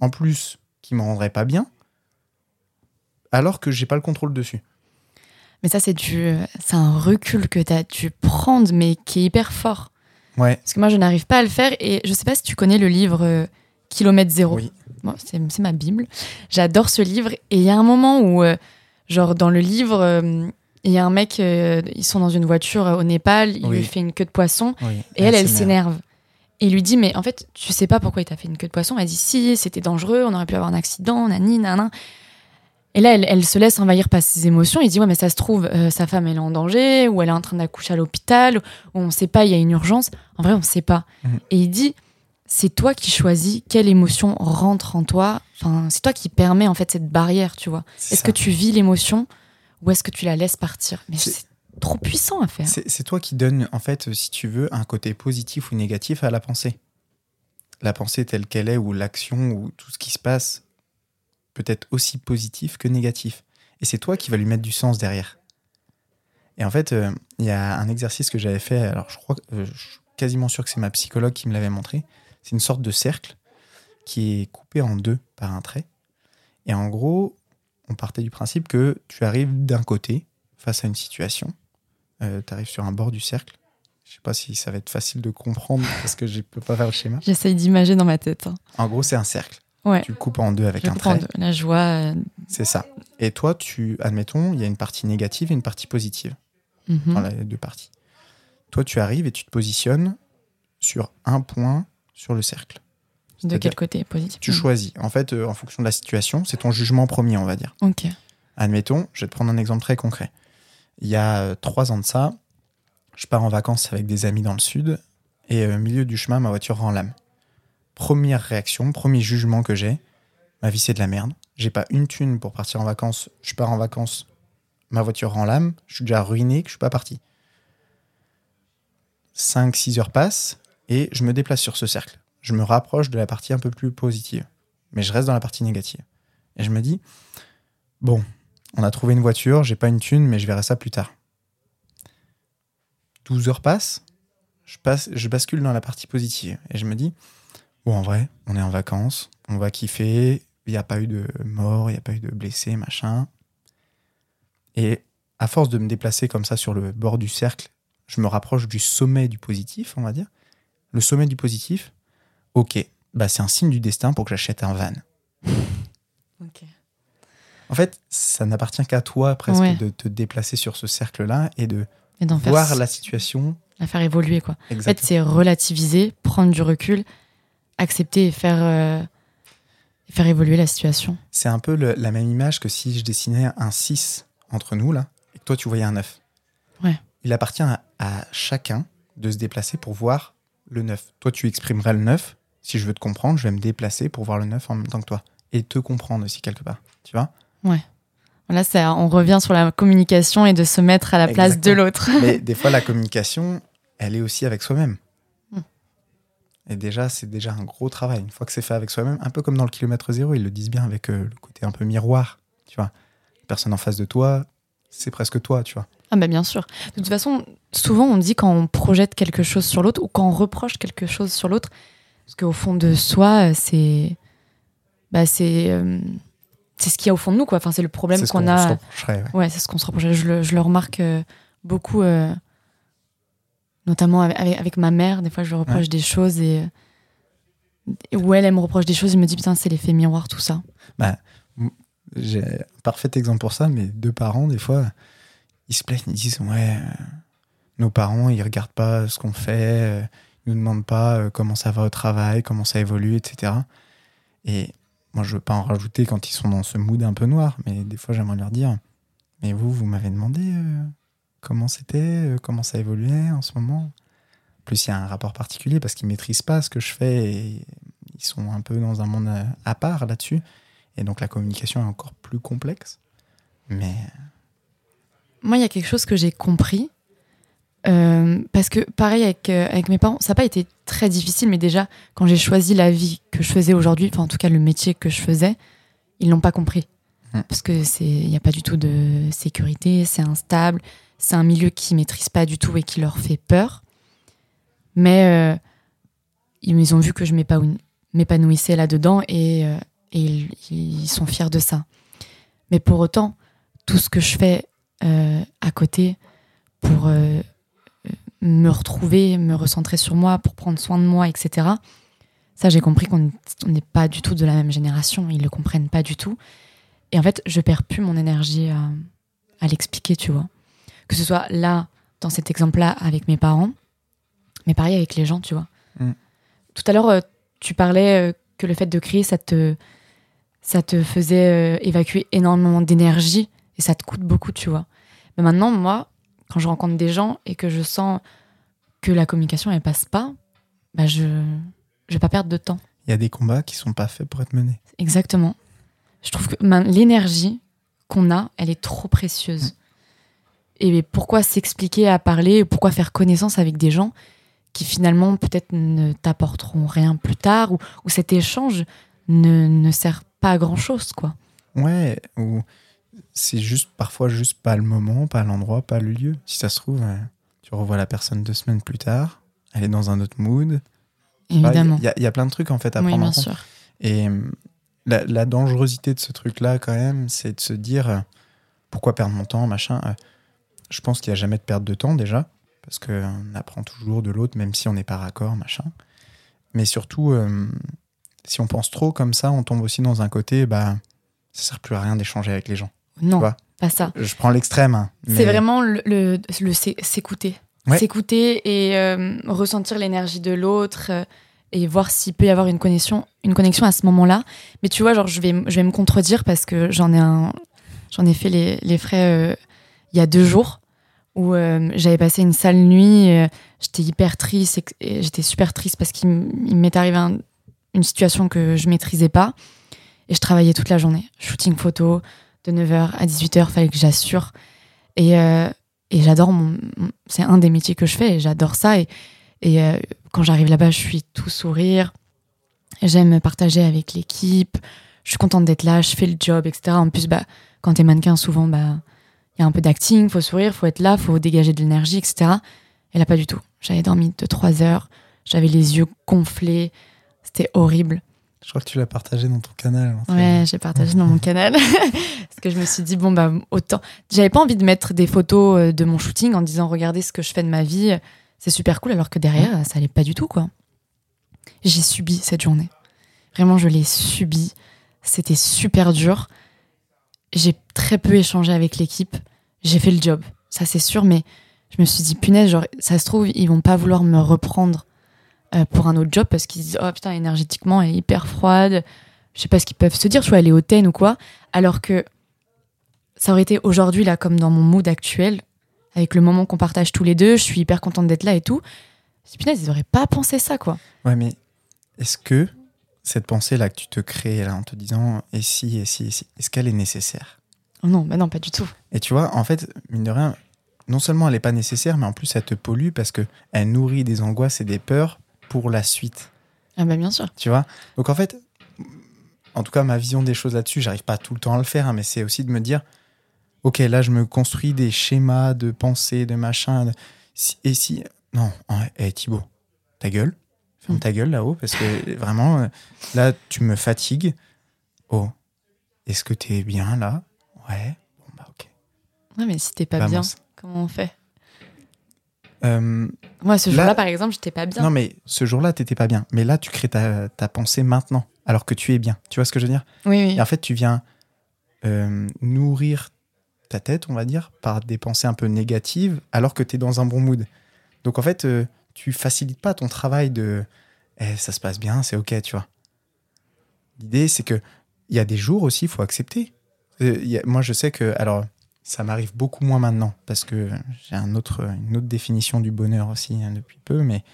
en plus, qui me rendrait pas bien, alors que j'ai pas le contrôle dessus Mais ça, c'est du, c'est un recul que t'as dû prendre, mais qui est hyper fort. Ouais, Parce que moi, je n'arrive pas à le faire, et je sais pas si tu connais le livre euh, Kilomètre Zéro. oui, Bon, c'est ma Bible. J'adore ce livre. Et il y a un moment où, euh, genre, dans le livre, euh, il y a un mec, ils sont dans une voiture au Népal, il Oui. lui fait une queue de poisson, oui. et elle, elle s'énerve. s'énerve. Et il lui dit, mais en fait, tu sais pas pourquoi il t'a fait une queue de poisson? Elle dit, si, c'était dangereux, on aurait pu avoir un accident, nani, nanan. Et là, elle, elle se laisse envahir par ses émotions. Il dit, ouais, mais ça se trouve, euh, sa femme, elle est en danger, ou elle est en train d'accoucher à l'hôpital, ou on sait pas, il y a une urgence. En vrai, on sait pas. Mhm. Et il dit, c'est toi qui choisis quelle émotion rentre en toi. Enfin, c'est toi qui permet, en fait, cette barrière, tu vois. Est-ce que tu vis l'émotion, ou est-ce que tu la laisses partir? Mais C'est- trop puissant à faire. C'est c'est toi qui donne, en fait, si tu veux, un côté positif ou négatif à la pensée. La pensée telle qu'elle est, ou l'action, ou tout ce qui se passe, peut être aussi positif que négatif. Et c'est toi qui vas lui mettre du sens derrière. Et en fait, euh, il y a un exercice que j'avais fait, alors je crois, euh, je quasiment sûr que c'est ma psychologue qui me l'avait montré. C'est une sorte de cercle qui est coupé en deux par un trait. Et en gros, on partait du principe que tu arrives d'un côté face à une situation, euh, tu arrives sur un bord du cercle. Je sais pas si ça va être facile de comprendre parce que je peux pas faire le schéma. J'essaye d'imager dans ma tête. hein. En gros, c'est un cercle. Ouais. Tu le coupes en deux avec Je un trait. Là, je vois. euh, C'est ça. Et toi, tu, admettons, il y a une partie négative et une partie positive mhm. dans les deux parties. Toi, tu arrives et tu te positionnes sur un point sur le cercle. De quel côté Positif. Tu choisis. En fait, euh, en fonction de la situation, c'est ton jugement premier, on va dire. Ok. Admettons, je vais te prendre un exemple très concret. Il y a euh, trois ans de ça, je pars en vacances avec des amis dans le sud et au milieu du chemin, ma voiture rend l'âme. Première réaction, premier jugement que j'ai, ma vie c'est de la merde. J'ai pas une thune pour partir en vacances. Je pars en vacances, ma voiture rend l'âme. Je suis déjà ruiné que je suis pas parti. 5-6 heures passent et je me déplace sur ce cercle. Je me rapproche de la partie un peu plus positive. Mais je reste dans la partie négative. Et je me dis, bon, on a trouvé une voiture, j'ai pas une thune, mais je verrai ça plus tard. 12 heures passent, je, passe, je bascule dans la partie positive. Et je me dis, bon, en vrai, on est en vacances, on va kiffer, il n'y a pas eu de mort, il n'y a pas eu de blessés, machin. Et à force de me déplacer comme ça sur le bord du cercle, je me rapproche du sommet du positif, on va dire. Le sommet du positif, ok, bah c'est un signe du destin pour que j'achète un van. *laughs* Ok. En fait, ça n'appartient qu'à toi presque Ouais. de te déplacer sur ce cercle-là et de Et d'en faire, voir la situation la faire évoluer, quoi. En fait, c'est relativiser, prendre du recul, accepter et faire, euh, faire évoluer la situation. C'est un peu le- la même image que si je dessinais un 6 entre nous, là, et que toi, tu voyais un 9. Ouais. Il appartient à, à chacun de se déplacer pour voir le 9. Toi, tu exprimerais le 9. Si je veux te comprendre, je vais me déplacer pour voir le 9 en même temps que toi. Et te comprendre aussi, quelque part. Tu vois? Là, ça, on revient sur la communication et de se mettre à la place de l'autre. Mais *laughs* des fois, la communication, elle est aussi avec soi-même. Et déjà, c'est déjà un gros travail. Une fois que c'est fait avec soi-même, un peu comme dans le kilomètre zéro, ils le disent bien avec euh, le côté un peu miroir. Tu vois, personne en face de toi, c'est presque toi, tu vois. Ah bah bien sûr. De toute façon, souvent on dit quand on projette quelque chose sur l'autre ou quand on reproche quelque chose sur l'autre, parce qu'au fond de soi, c'est bah c'est euh, c'est ce qu'il y a au fond de nous quoi. Enfin c'est le problème qu'on a. ouais. Ouais, c'est ce qu'on se reproche. Je le, je le remarque euh, beaucoup, euh, notamment avec, ma mère. Des fois, je lui reproche Ouais. des choses et et où elle, elle me reproche des choses. Je me dis putain, c'est l'effet miroir tout ça. J'ai un parfait exemple pour ça. Mes deux parents, des fois, ils se plaignent, ils disent Ouais, euh, nos parents, ils regardent pas ce qu'on fait, euh, ils nous demandent pas euh, comment ça va au travail, comment ça évolue, etc. Et moi, je veux pas en rajouter quand ils sont dans ce mood un peu noir, mais des fois, j'aimerais leur dire Mais vous, vous m'avez demandé euh, comment c'était, euh, comment ça évoluait en ce moment. En plus, il y a un rapport particulier parce qu'ils maîtrisent pas ce que je fais et ils sont un peu dans un monde euh, à part là-dessus. Et donc la communication est encore plus complexe. Mais Moi, il y a quelque chose que j'ai compris. euh, parce que pareil avec, euh, avec mes parents, ça n'a pas été très difficile, mais déjà, quand j'ai choisi la vie que je faisais aujourd'hui, enfin en tout cas le métier que je faisais, ils l'ont pas compris. Mm. Parce que c'est, il n'y a pas du tout de sécurité, c'est instable, c'est un milieu qu'ils maîtrisent pas du tout et qui leur fait peur. Mais euh, ils, ont vu que je m'épanouis- m'épanouissais là-dedans et, euh, ils, sont fiers de ça. Mais pour autant, tout ce que je fais euh, à côté pour me retrouver, me recentrer sur moi, pour prendre soin de moi, etc. Ça, j'ai compris qu'on on n'est pas du tout de la même génération. Ils le comprennent pas du tout. Et en fait, je perds plus mon énergie à l'expliquer, tu vois. Que ce soit là, dans cet exemple-là, avec mes parents, mais pareil avec les gens, tu vois. Mm. Tout à l'heure, euh, tu parlais euh, que le fait de crier, ça te, ça te faisait euh, évacuer énormément d'énergie et ça te coûte beaucoup, tu vois. Mais maintenant, moi, quand je rencontre des gens et que je sens que la communication, elle passe pas, bah je je vais pas perdre de temps. il y a des combats qui sont pas faits pour être menés. Exactement. Je trouve que l'énergie qu'on a, elle est trop précieuse. Et pourquoi s'expliquer à parler, pourquoi faire connaissance avec des gens qui finalement peut-être ne t'apporteront rien plus tard, ou, ou cet échange ne, ne sert pas à grand-chose, quoi. Ouais, ou c'est juste parfois juste pas le moment, pas l'endroit, pas le lieu. Si ça se trouve, euh, tu revois la personne deux semaines plus tard, elle est dans un autre mood. Évidemment. Il y, a- il y a plein de trucs en fait à oui, prendre en bien compte. sûr. Et euh, la, la dangerosité de ce truc-là, quand même, c'est de se dire euh, pourquoi perdre mon temps, machin. Euh, Je pense qu'il n'y a jamais de perte de temps déjà, parce qu'on apprend toujours de l'autre, même si on n'est pas raccord, machin. Mais surtout, euh, si on pense trop comme ça, on tombe aussi dans un côté, bah, ça sert plus à rien d'échanger avec les gens. Non, pas ça. Je prends l'extrême. hein, C'est vraiment le, le, le s'é- s'écouter. Ouais. S'écouter et euh, ressentir l'énergie de l'autre euh, et voir s'il peut y avoir une connexion, une connexion à ce moment-là. Mais tu vois, genre, je vais, je vais me contredire parce que j'en ai, un, j'en ai fait les, les frais il y a deux jours où euh, j'avais passé une sale nuit. euh, j'étais hyper triste j'étais super triste parce qu'il m'est arrivé un- une situation que je maîtrisais pas. Et je travaillais toute la journée. Shooting photo, de 9h à 18h, fallait que j'assure. Et, euh, et j'adore mon. C'est un des métiers que je fais j'adore ça. Et, et quand j'arrive là-bas, je suis tout sourire. J'aime partager avec l'équipe. Je suis contente d'être là, je fais le job, etc. En plus, bah, quand t'es mannequin, souvent, bah, il y a un peu d'acting, faut sourire, faut être là, faut dégager de l'énergie, etc. Et là, pas du tout. J'avais dormi de 3 heures, j'avais les yeux gonflés, c'était horrible. Je crois que tu l'as partagé dans ton canal. en fait. Ouais, j'ai partagé dans mon *laughs* canal. *laughs* Parce que je me suis dit, bon, bah, autant. J'avais pas envie de mettre des photos euh, de mon shooting en disant, regardez ce que je fais de ma vie. C'est super cool, alors que derrière, ça allait pas du tout, quoi. J'ai subi cette journée. Vraiment, je l'ai subi. C'était super dur. J'ai très peu échangé avec l'équipe. J'ai fait le job, ça c'est sûr, mais je me suis dit, punaise, genre, ça se trouve, ils vont pas vouloir me reprendre euh, pour un autre job parce qu'ils disent, oh putain, énergétiquement, elle est hyper froide je sais pas ce qu'ils peuvent se dire, soit elle est hautaine ou quoi, alors que ça aurait été aujourd'hui, là, comme dans mon mood actuel, avec le moment qu'on partage tous les deux, je suis hyper contente d'être là et tout. Je me dis, punaise, ils auraient pas pensé ça, quoi. Ouais, mais est-ce que cette pensée-là que tu te crées là en te disant et si, et si, et si, est-ce qu'elle est nécessaire? Oh non, bah non, pas du tout. Et tu vois, en fait, mine de rien, non seulement elle n'est pas nécessaire, mais en plus elle te pollue parce que elle nourrit des angoisses et des peurs pour la suite. Ah bah bien sûr. Tu vois? Donc en fait, en tout cas, ma vision des choses là-dessus, j'arrive pas tout le temps à le faire, hein, mais c'est aussi de me dire, ok, là, je me construis des schémas de pensée, de machin. de- et si. Non, hé Thibaut, ta gueule. Ferme ta gueule là-haut, parce que vraiment, euh, là, tu me fatigues. Oh, est-ce que t'es bien là? Ouais. Bon, bah, ok. Ouais, mais si t'es pas Bah, bien, mince. comment on fait? Euh, Moi, ce Là- jour-là, par exemple, j'étais pas bien. non, mais ce jour-là, t'étais pas bien. Mais là, tu crées ta, ta pensée maintenant, alors que tu es bien. Tu vois ce que je veux dire? Oui, oui. Et en fait, tu viens euh, nourrir ta tête, on va dire, par des pensées un peu négatives, alors que tu es dans un bon mood. Donc en fait, euh, tu facilites pas ton travail de Eh, ça se passe bien, c'est ok, tu vois. L'idée, c'est que il y a des jours aussi, il faut accepter. Euh, a- moi, je sais que, alors, ça m'arrive beaucoup moins maintenant, parce que j'ai un autre, une autre définition du bonheur aussi hein, depuis peu, mais.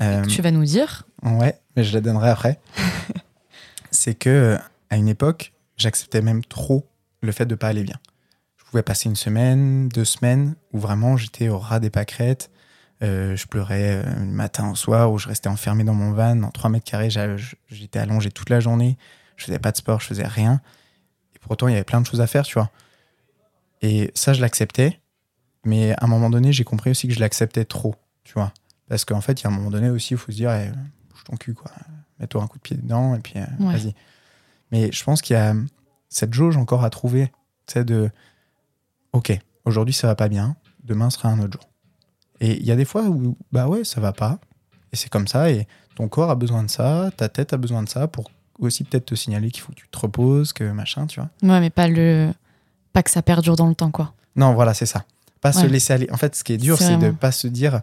euh, Tu vas nous dire Ouais, mais je la donnerai après. *laughs* c'est que à une époque, j'acceptais même trop le fait de pas aller bien. Je pouvais passer une semaine, deux semaines où vraiment j'étais au ras des pâquerettes. Euh, je pleurais euh, le matin au soir où je restais enfermé dans mon van en 3 mètres carrés. J'étais allongé toute la journée. Je faisais pas de sport, je faisais rien. Et pourtant, il y avait plein de choses à faire, tu vois. Et ça, je l'acceptais. Mais à un moment donné, j'ai compris aussi que je l'acceptais trop, tu vois. Parce qu'en fait, il y a un moment donné aussi, il faut se dire, eh, bouge ton cul, quoi. Mets-toi un coup de pied dedans, et puis euh, Ouais. vas-y. Mais je pense qu'il y a cette jauge encore à trouver. Tu sais, de, ok, aujourd'hui ça va pas bien, demain sera un autre jour. Et il y a des fois où, bah ouais, ça va pas. Et c'est comme ça, et ton corps a besoin de ça, ta tête a besoin de ça pour aussi peut-être te signaler qu'il faut que tu te reposes, que machin, tu vois. Ouais, mais pas le. Pas que ça perdure dans le temps, quoi. Non, voilà, c'est ça. Pas se laisser aller. En fait, ce qui est dur, C'est c'est de vraiment- pas se dire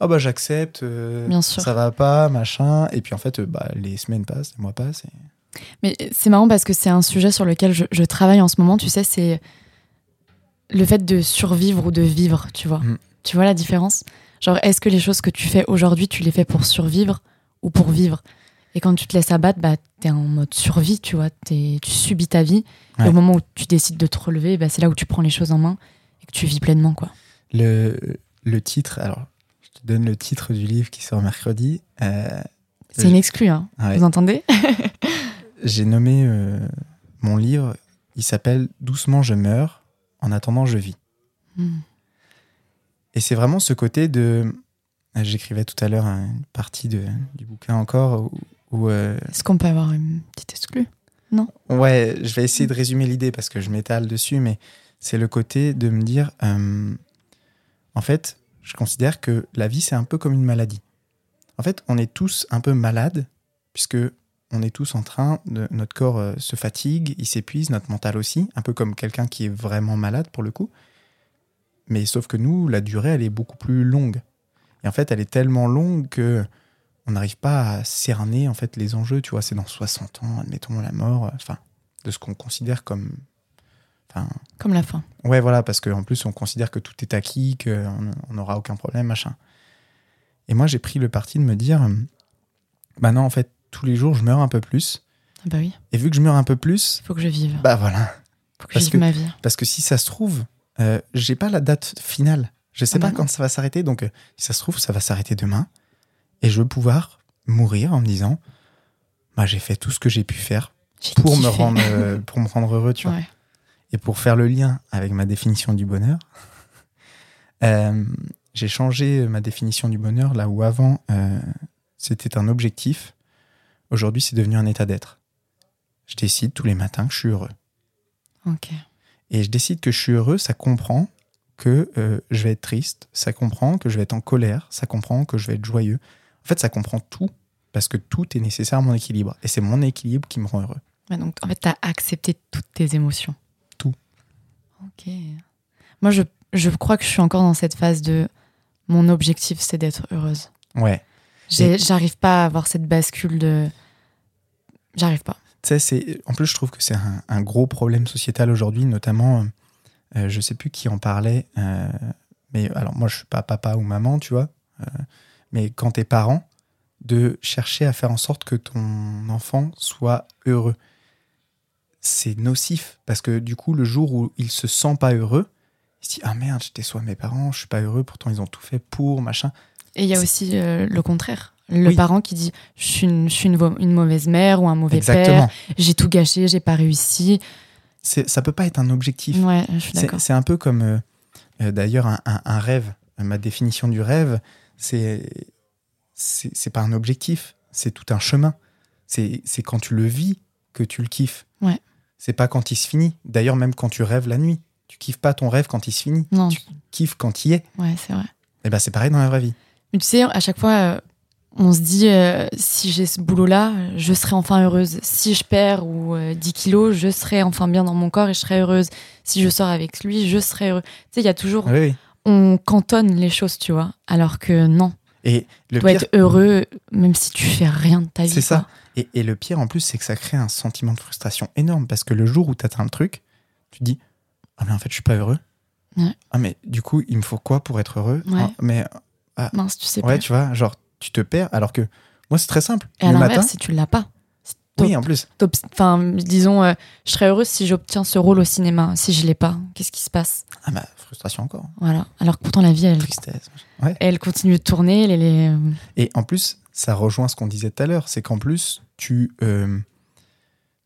Oh bah j'accepte, euh, ça va pas, machin. Et puis en fait, euh, bah, les semaines passent, les mois passent. et- Mais c'est marrant parce que c'est un sujet sur lequel je, je travaille en ce moment, tu sais, c'est le fait de survivre ou de vivre, tu vois. Mm. Tu vois la différence? Genre, est-ce que les choses que tu fais aujourd'hui, tu les fais pour survivre ou pour vivre? Et quand tu te laisses abattre, bah, t'es en mode survie, tu vois, t'es- tu subis ta vie. Et au moment où tu décides de te relever, bah, c'est là où tu prends les choses en main et que tu vis pleinement, quoi. Le, le titre, alors, je te donne le titre du livre qui sort mercredi. Euh, C'est une exclue, hein. ouais. Vous entendez? *laughs* J'ai nommé euh, mon livre, il s'appelle Doucement je meurs, en attendant je vis. Mm. Et c'est vraiment ce côté de Euh, J'écrivais tout à l'heure une partie de, du bouquin encore où, où, euh, Est-ce qu'on peut avoir une petite exclue? Ouais, je vais essayer de résumer l'idée parce que je m'étale dessus, mais c'est le côté de me dire, euh, en fait, je considère que la vie, c'est un peu comme une maladie. En fait, on est tous un peu malades, puisque on est tous en train de, notre corps se fatigue, il s'épuise, notre mental aussi, un peu comme quelqu'un qui est vraiment malade pour le coup. Mais sauf que nous, la durée, elle est beaucoup plus longue. Et en fait, elle est tellement longue que on n'arrive pas à cerner en fait les enjeux. Tu vois, c'est dans 60 ans, admettons la mort, euh, enfin, de ce qu'on considère comme. Enfin, Comme la fin. ouais, voilà, parce qu'en plus, on considère que tout est acquis, qu'on n'aura aucun problème, machin. Et moi, j'ai pris le parti de me dire, bah non, en fait, tous les jours, je meurs un peu plus. Ah Bah oui, Et vu que je meurs un peu plus, il faut que je vive. bah voilà. faut que parce je vive que- ma vie. Parce que si ça se trouve, euh, j'ai pas la date finale. Je sais Ah pas non. quand ça va s'arrêter. Donc, euh, si ça se trouve, ça va s'arrêter demain. Et je veux pouvoir mourir en me disant, bah, j'ai fait tout ce que j'ai pu faire pour me, rendre, euh, *laughs* pour me rendre heureux, tu vois. Et pour faire le lien avec ma définition du bonheur, *laughs* euh, j'ai changé ma définition du bonheur là où avant c'était un objectif. Aujourd'hui, c'est devenu un état d'être. Je décide tous les matins que je suis heureux. Ok. Et je décide que je suis heureux, ça comprend que euh, je vais être triste, ça comprend que je vais être en colère, ça comprend que je vais être joyeux. En fait, ça comprend tout parce que tout est nécessaire à mon équilibre. Et c'est mon équilibre qui me rend heureux. Ouais, donc, en fait, tu as accepté toutes tes émotions. Tout. Ok. Moi, je, je crois que je suis encore dans cette phase de mon objectif, c'est d'être heureuse. Ouais. J'arrive pas à avoir cette bascule de. J'arrive pas. Tu sais, c'est en plus je trouve que c'est un, un gros problème sociétal aujourd'hui, notamment, euh, je sais plus qui en parlait, euh, mais alors moi je suis pas papa ou maman, tu vois, euh, mais quand t'es parent, de chercher à faire en sorte que ton enfant soit heureux, c'est nocif parce que du coup le jour où il se sent pas heureux, il se dit ah merde, je déçois mes parents, je suis pas heureux, pourtant ils ont tout fait pour machin. Et il y a aussi euh, le contraire. Le Oui. parent qui dit Je suis une, je suis une, mauvaise mère ou un mauvais Exactement. père, j'ai tout gâché, j'ai pas réussi. Ça peut pas être un objectif. Ouais, je suis C'est d'accord. c'est un peu comme, euh, euh, d'ailleurs, un, un- un rêve. Ma définition du rêve, c'est c'est pas un objectif, c'est tout un chemin. C'est c'est quand tu le vis que tu le kiffes. Ouais. C'est pas quand il se finit. D'ailleurs, même quand tu rêves la nuit, tu kiffes pas ton rêve quand il se finit. Non, Tu kiffes quand il y est. ouais, c'est vrai. Et ben c'est pareil dans la vraie vie. Mais tu sais, à chaque fois, euh, on se dit euh, si j'ai ce boulot-là, je serai enfin heureuse. Si je perds ou euh, 10 kilos, je serai enfin bien dans mon corps et je serai heureuse. Si je sors avec lui, je serai heureux. Tu sais, il y a toujours. Oui, oui. On cantonne les choses, tu vois. Alors que non, Et le tu dois pire, être heureux même si tu fais rien de ta vie. C'est ça. Et, et le pire en plus, c'est que ça crée un sentiment de frustration énorme parce que le jour où tu atteins le truc, tu te dis Ah, mais en fait, je suis pas heureux. Ouais. Ah, mais du coup, il me faut quoi pour être heureux? Ouais. Ah, Mais Mince, tu sais ouais, pas. tu vois, genre, tu te perds alors que moi, c'est très simple. Et à le matin, si tu l'as pas. oui, en plus. Enfin, disons, euh, je serais heureuse si j'obtiens ce rôle au cinéma. Si je l'ai pas, qu'est-ce qui se passe? Ah, bah, frustration encore. Voilà. Alors que pourtant, la vie, elle, Tristesse. Ouais. elle continue de tourner. Les, les- Et en plus, ça rejoint ce qu'on disait tout à l'heure c'est qu'en plus, tu, euh,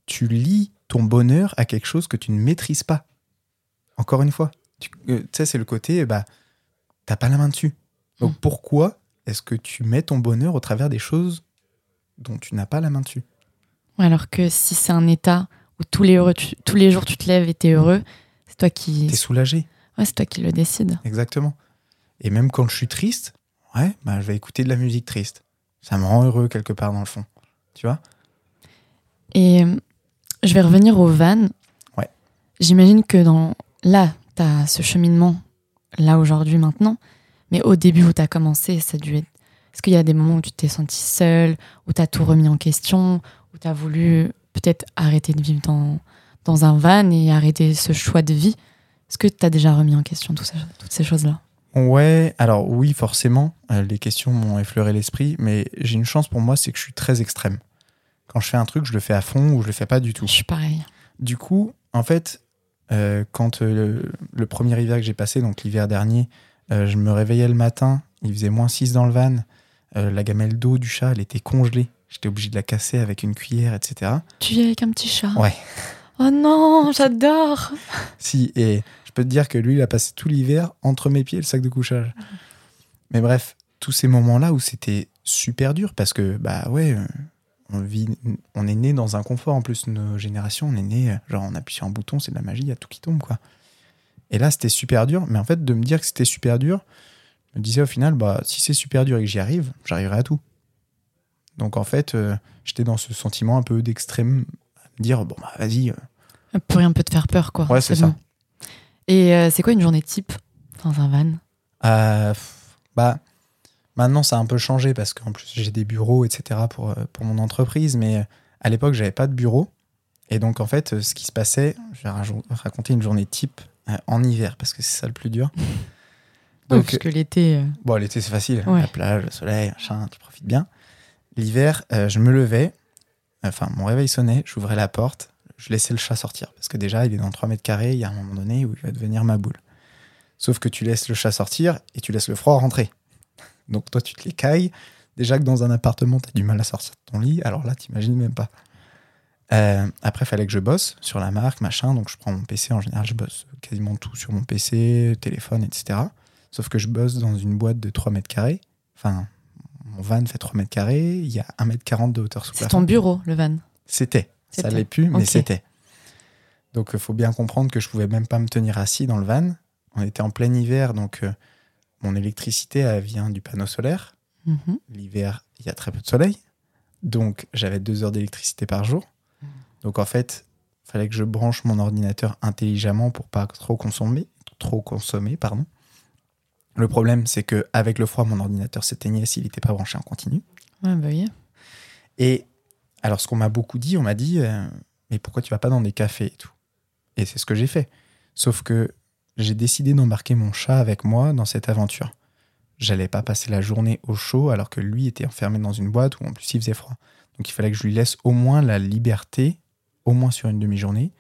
tu lis ton bonheur à quelque chose que tu ne maîtrises pas. Encore une fois. Tu euh, tu sais, c'est le côté, bah, t'as pas la main dessus. Donc Mm. pourquoi est-ce que tu mets ton bonheur au travers des choses dont tu n'as pas la main dessus? Alors que si c'est un état où tous les, heureux, tu- tous les jours tu te lèves et t'es heureux, c'est toi qui, T'es soulagé, ouais, c'est toi qui le décide. exactement. Et même quand je suis triste, ouais, bah, je vais écouter de la musique triste. Ça me rend heureux quelque part dans le fond. Tu vois? Et euh, je vais revenir au van. Ouais. J'imagine que dans là, t'as ce cheminement là aujourd'hui maintenant, mais au début où t'as commencé, ça a dû être. Est-ce qu'il y a des moments où tu t'es senti seule, où t'as tout remis en question, où t'as voulu peut-être arrêter de vivre dans, dans un van et arrêter ce choix de vie? Est-ce que t'as déjà remis en question tout ça- toutes ces choses-là? Ouais, alors oui, forcément, euh, les questions m'ont effleuré l'esprit, mais j'ai une chance pour moi, c'est que je suis très extrême. Quand je fais un truc, je le fais à fond ou je le fais pas du tout. Je suis pareil. Du coup, en fait, euh, quand euh, le, le premier hiver que j'ai passé, donc l'hiver dernier, euh, je me réveillais le matin, il faisait moins 6 dans le van, euh, la gamelle d'eau du chat, elle était congelée. J'étais obligé de la casser avec une cuillère, etc. Tu vis avec un petit chat? Ouais. Oh non, j'adore Si, et je peux te dire que lui, il a passé tout l'hiver entre mes pieds et le sac de couchage. Mais bref, tous ces moments-là où c'était super dur parce que, bah ouais, euh, on, vit, on est né dans un confort. En plus, nos générations, on est né, genre, on appuie sur un bouton, c'est de la magie, il y a tout qui tombe, quoi. Et là, c'était super dur. Mais en fait, de me dire que c'était super dur, je me disais au final, bah, si c'est super dur et que j'y arrive, j'arriverai à tout. Donc en fait, euh, j'étais dans ce sentiment un peu d'extrême, à me dire, bon, bah vas-y. euh, Plus rien peut te faire peur, quoi. Ouais, c'est ça. Et euh, c'est quoi une journée type dans un van? Bah, maintenant, ça a un peu changé parce qu'en plus, j'ai des bureaux, etc. pour, pour mon entreprise. Mais à l'époque, j'avais pas de bureau. Et donc, en fait, ce qui se passait, je vais raconter une journée type en hiver parce que c'est ça le plus dur. *laughs* Donc, Parce que l'été. euh, bon, l'été, c'est facile. Ouais. La plage, le soleil, machin, tu profites bien. L'hiver, euh, je me levais. Enfin, mon réveil sonnait, j'ouvrais la porte, je laissais le chat sortir. Parce que déjà, il est dans 3 mètres carrés, il y a un moment donné où il va devenir ma boule. Sauf que tu laisses le chat sortir et tu laisses le froid rentrer. *laughs* Donc toi, tu te l'écailles. Déjà que dans un appartement, tu as du mal à sortir de ton lit, alors là, t'imagines même pas. Euh, après, il fallait que je bosse sur la marque, machin. Donc je prends mon PC, en général, je bosse quasiment tout sur mon PC, téléphone, etc. Sauf que je bosse dans une boîte de 3 mètres carrés. Enfin, mon van fait 3 mètres carrés, il y a 1 mètre 40 de hauteur sous C'est plafond. ton bureau, le van. C'était. Ça l'est plus, mais c'était. Donc, il faut bien comprendre que je pouvais même pas me tenir assis dans le van. On était en plein hiver, donc euh, mon électricité elle vient du panneau solaire. Mhm. L'hiver, il y a très peu de soleil. Donc, j'avais deux heures d'électricité par jour. Donc, en fait, il fallait que je branche mon ordinateur intelligemment pour pas trop consommer. Trop consommer pardon. Le problème, c'est que avec le froid, mon ordinateur s'éteignait s'il n'était pas branché en continu. Ouais, bah oui. Et alors, ce qu'on m'a beaucoup dit, on m'a dit, euh, mais pourquoi tu vas pas dans des cafés? et tout Et c'est ce que j'ai fait. Sauf que j'ai décidé d'embarquer mon chat avec moi dans cette aventure. J'allais pas passer la journée au chaud alors que lui était enfermé dans une boîte où en plus il faisait froid. Donc il fallait que je lui laisse au moins la liberté, au moins sur une demi-journée,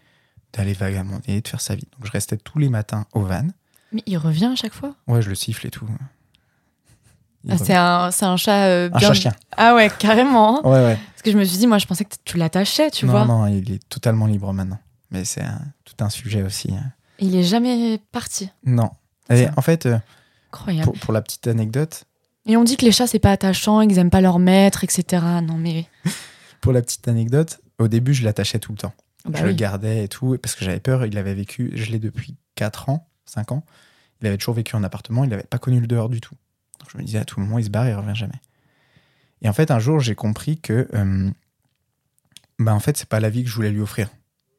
d'aller vagabonder, de faire sa vie. Donc je restais tous les matins au van. Mais il revient à chaque fois? Ouais, je le siffle et tout. Ah. C'est un, c'est un chat euh, un bien- chat-chien. Ah ouais, carrément. hein. Ouais, ouais. Parce que je me suis dit, moi, je pensais que tu l'attachais, tu non, vois. non, il est totalement libre maintenant. Mais c'est tout un sujet aussi. hein. Il est jamais parti. Non. Et en fait, euh, Incroyable. pour, pour la petite anecdote, Et on dit que les chats, c'est pas attachant, ils aiment pas leur maître, etc. Non, mais. *laughs* pour la petite anecdote, au début, je l'attachais tout le temps. Bah je le gardais et tout, parce que j'avais peur. Il avait vécu, je l'ai depuis 4 ans, 5 ans. Il avait toujours vécu en appartement, il n'avait pas connu le dehors du tout. Donc je me disais, à tout moment, il se barre, il revient jamais. Et en fait, un jour, j'ai compris que, euh, bah, en fait, c'est pas la vie que je voulais lui offrir.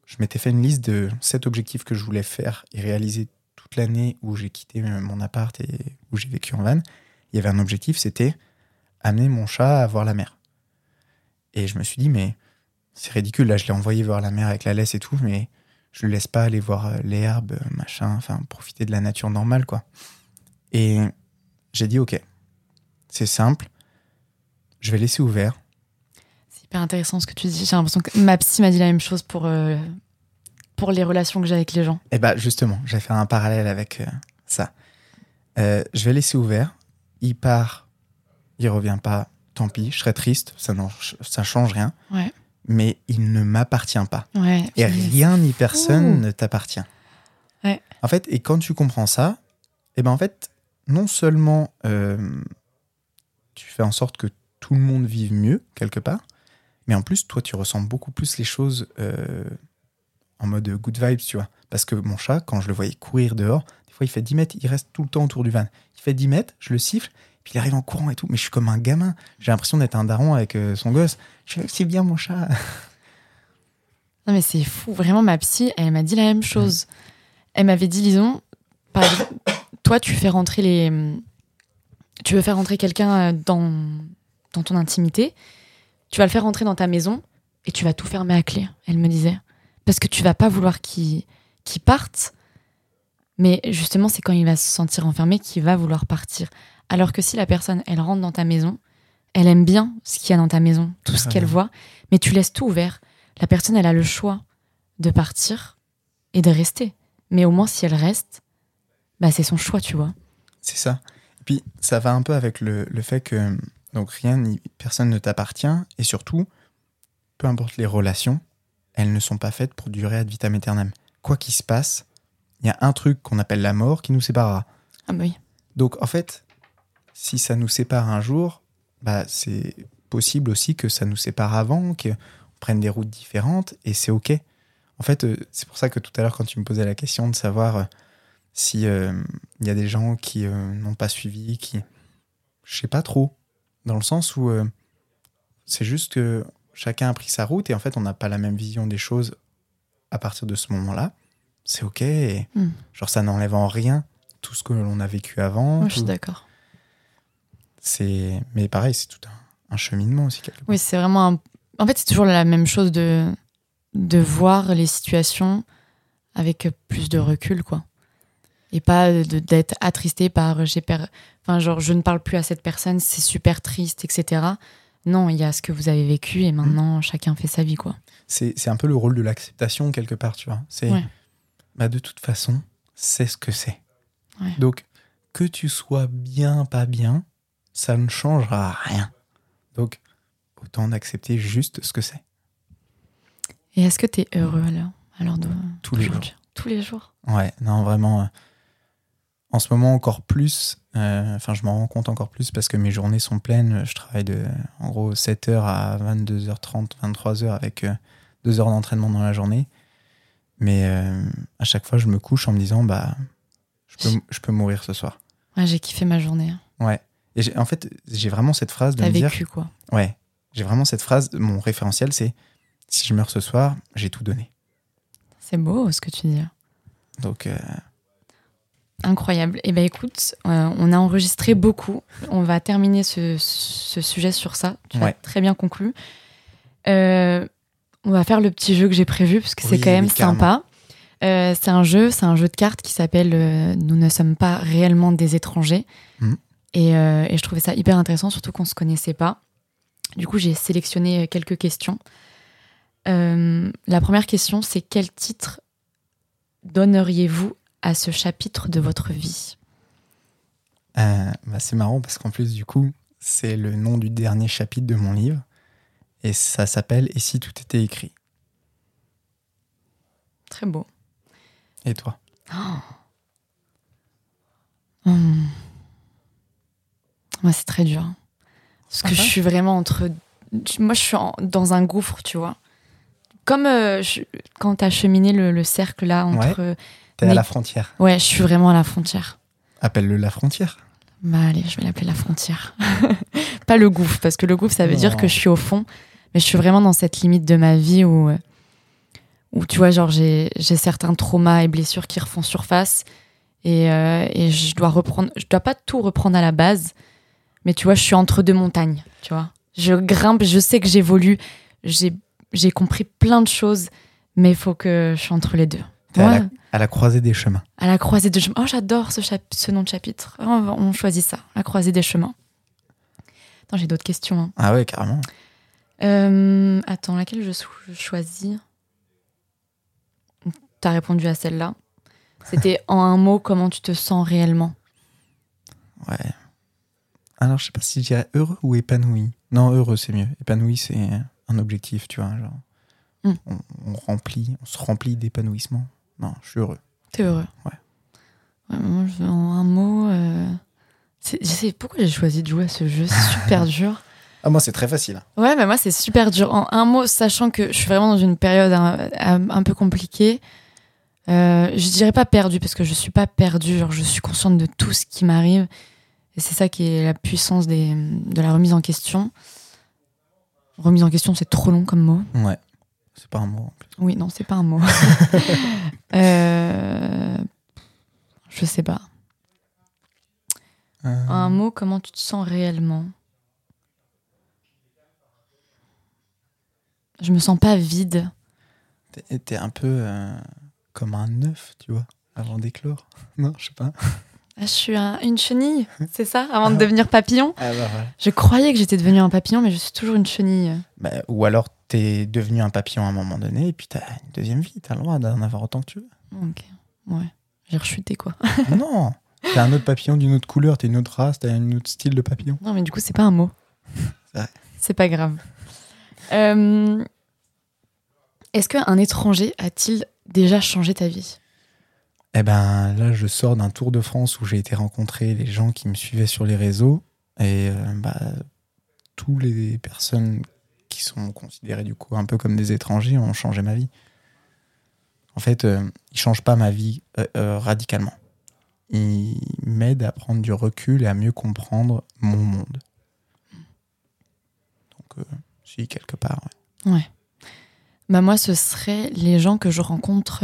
Je m'étais fait une liste de 7 objectifs que je voulais faire et réaliser toute l'année où j'ai quitté euh, mon appart et où j'ai vécu en van. Il y avait un objectif, c'était amener mon chat à voir la mer. Et je me suis dit, mais c'est ridicule. Là, je l'ai envoyé voir la mer avec la laisse et tout, mais je le laisse pas aller voir euh, l'herbe, euh, machin, enfin, profiter de la nature normale, quoi. Et j'ai dit, ok, c'est simple, je vais laisser ouvert. C'est hyper intéressant ce que tu dis. J'ai l'impression que ma psy m'a dit la même chose pour, euh, pour les relations que j'ai avec les gens. Et bah, justement, j'ai fait un parallèle avec euh, ça. Euh, je vais laisser ouvert, il part, il revient pas, tant pis, je serai triste, ça, ça change rien, Ouais. Mais il ne m'appartient pas. Ouais. Et rien ni personne Ouh. ne t'appartient. Ouais. En fait, et quand tu comprends ça, et ben en fait, non seulement euh, tu fais en sorte que tout le monde vive mieux quelque part, mais en plus, toi, tu ressens beaucoup plus les choses euh, en mode good vibes, tu vois. Parce que mon chat, quand je le voyais courir dehors, des fois, il fait 10 mètres, il reste tout le temps autour du van. Il fait 10 mètres, je le siffle, il arrive en courant et tout. Mais je suis comme un gamin. J'ai l'impression d'être un daron avec euh, son gosse. Je fais, c'est bien mon chat. *laughs* Non, mais c'est fou. Vraiment, ma psy, elle m'a dit la même chose. Elle m'avait dit, disons, par exemple, *coughs* toi, tu fais rentrer les. Tu veux faire rentrer quelqu'un euh, dans, dans ton intimité, tu vas le faire rentrer dans ta maison et tu vas tout fermer à clé, elle me disait. Parce que tu vas pas vouloir qu'il qu'il parte, mais justement, c'est quand il va se sentir enfermé qu'il va vouloir partir. Alors que si la personne, elle rentre dans ta maison, elle aime bien ce qu'il y a dans ta maison, tout ce qu'elle voit, mais tu laisses tout ouvert. La personne, elle a le choix de partir et de rester. Mais au moins, si elle reste, bah, c'est son choix, tu vois. C'est ça. Et puis, ça va un peu avec le, le fait que donc rien ni personne ne t'appartient. Et surtout, peu importe les relations, elles ne sont pas faites pour durer ad vitam aeternam. Quoi qu'il se passe, il y a un truc qu'on appelle la mort qui nous séparera. Ah bah oui. Donc, en fait, si ça nous sépare un jour, bah, c'est possible aussi que ça nous sépare avant, qu'on prenne des routes différentes, et c'est OK. En fait, euh, c'est pour ça que tout à l'heure, quand tu me posais la question de savoir euh, si il y a des gens qui n'ont pas suivi, qui. Je sais pas trop. Dans le sens où c'est juste que chacun a pris sa route et en fait, on n'a pas la même vision des choses à partir de ce moment-là. C'est OK. Et, Hmm. Genre, ça n'enlève en rien tout ce que l'on a vécu avant. Moi, je suis d'accord. C'est Mais pareil, c'est tout un, un cheminement aussi. Quelque part. Oui, c'est vraiment. un- En fait, c'est toujours la même chose de de voir les situations avec plus de recul, quoi. Et pas de- d'être attristé par j'ai per... enfin genre je ne parle plus à cette personne, c'est super triste, etc. Non, il y a ce que vous avez vécu et maintenant chacun fait sa vie, quoi. C'est c'est un peu le rôle de l'acceptation quelque part, tu vois. C'est Ouais. bah, de toute façon, c'est ce que c'est. Ouais. Donc, que tu sois bien, pas bien, ça ne changera rien. Donc, autant d'accepter juste ce que c'est. Et est-ce que tu es heureux alors, alors de Tous les aujourd'hui Tous les jours? Ouais, non, vraiment. euh, en ce moment, encore plus. euh, Enfin, je m'en rends compte encore plus parce que mes journées sont pleines. Je travaille de, en gros, 7h à 22h30, 23h avec 2 heures d'entraînement dans la journée. Mais euh, à chaque fois, je me couche en me disant, bah, je peux, je peux mourir ce soir. Ouais, j'ai kiffé ma journée. hein. Ouais. Et en fait, j'ai vraiment cette phrase de T'as me dire, vécu, quoi. ouais, j'ai vraiment cette phrase, mon référentiel, c'est si je meurs ce soir, j'ai tout donné. C'est beau ce que tu dis. Donc, euh, Incroyable. Eh ben écoute, euh, on a enregistré beaucoup. On va terminer ce, ce sujet sur ça. Tu Ouais. as très bien conclu. Euh, on va faire le petit jeu que j'ai prévu parce que c'est quand même oui, sympa. Euh, c'est un jeu, c'est un jeu de cartes qui s'appelle Nous ne sommes pas réellement des étrangers. Mhm. Et, euh, et je trouvais ça hyper intéressant, surtout qu'on se connaissait pas. Du coup, j'ai sélectionné quelques questions. Euh, la première question, c'est quel titre donneriez-vous à ce chapitre de votre vie? Euh, bah, c'est marrant parce qu'en plus, du coup, c'est le nom du dernier chapitre de mon livre. Et ça s'appelle Et si tout était écrit? Très beau. Et toi? Hum. Moi, c'est très dur. Parce que je suis vraiment entre. Moi, je suis en- dans un gouffre, tu vois. Comme euh, je- quand t'as cheminé le, le cercle là entre. T'es Mais- à la frontière. Ouais, je suis vraiment à la frontière. Appelle-le la frontière. Bah allez, je vais l'appeler la frontière. *laughs* Pas le gouffre, parce que le gouffre, ça veut Non. dire que je suis au fond. Mais je suis vraiment dans cette limite de ma vie où, euh, où tu vois, genre, j'ai j'ai certains traumas et blessures qui refont surface. Et, euh, et je dois reprendre, je dois pas tout reprendre à la base. Mais tu vois, je suis entre deux montagnes, tu vois. Je grimpe, je sais que j'évolue. J'ai compris plein de choses, mais il faut que je suis entre les deux. À, la, à la croisée des chemins. à la croisée des chemins. Oh, j'adore ce, nom de chapitre. Oh, On, choisit ça, la croisée des chemins. Attends, j'ai d'autres questions. hein. Ah ouais, carrément. Euh, attends, laquelle je, je choisis? T'as répondu à celle-là. C'était *laughs* en un mot, comment tu te sens réellement? Ouais. Alors, je sais pas si je dirais heureux ou épanoui. Non, heureux, c'est mieux. Épanoui, c'est un objectif, tu vois. Genre, Hmm. on, on remplit, on se remplit d'épanouissement. Non, je suis heureux. T'es heureux Ouais. Ouais, moi, je- en un mot. euh, Je sais pourquoi j'ai choisi de jouer à ce jeu, c'est super *laughs* dur. Ah, moi, c'est très facile. Ouais, mais moi, c'est super dur. En un mot, sachant que je suis vraiment dans une période un peu compliquée, euh, je dirais pas perdue, parce que je suis pas perdue. Genre, je suis consciente de tout ce qui m'arrive. Et c'est ça qui est la puissance des, de la remise en question. Remise en question, c'est trop long comme mot. Ouais. C'est pas un mot. en plus. Oui, non, c'est pas un mot. *laughs* euh, je sais pas. Euh, Un mot, comment tu te sens réellement? Je me sens pas vide. T'es- T'es un peu euh, comme un œuf, tu vois, avant d'éclore. *laughs* Non, je sais pas. Ah, je suis un- une chenille, *laughs* c'est ça Avant de devenir papillon Ah bah voilà. Je croyais que j'étais devenue un papillon, mais je suis toujours une chenille. Bah, ou alors, t'es devenu un papillon à un moment donné, et puis t'as une deuxième vie. T'as le droit d'en avoir autant que tu veux. Ok, ouais. J'ai rechuté, quoi. *laughs* non T'es un autre papillon d'une autre couleur, t'es une autre race, t'as un autre style de papillon. Non, mais du coup, c'est pas un mot. C'est pas grave. Euh, Est-ce qu'un étranger a-t-il déjà changé ta vie? Eh ben là, je sors d'un tour de France où j'ai été rencontrer les gens qui me suivaient sur les réseaux. Et euh, bah, tous les personnes qui sont considérées du coup un peu comme des étrangers ont changé ma vie. En fait, euh, ils changent pas ma vie euh, euh, radicalement. Ils m'aident à prendre du recul et à mieux comprendre mon monde. Donc, si, quelque part. ouais. Bah moi, ce serait les gens que je rencontre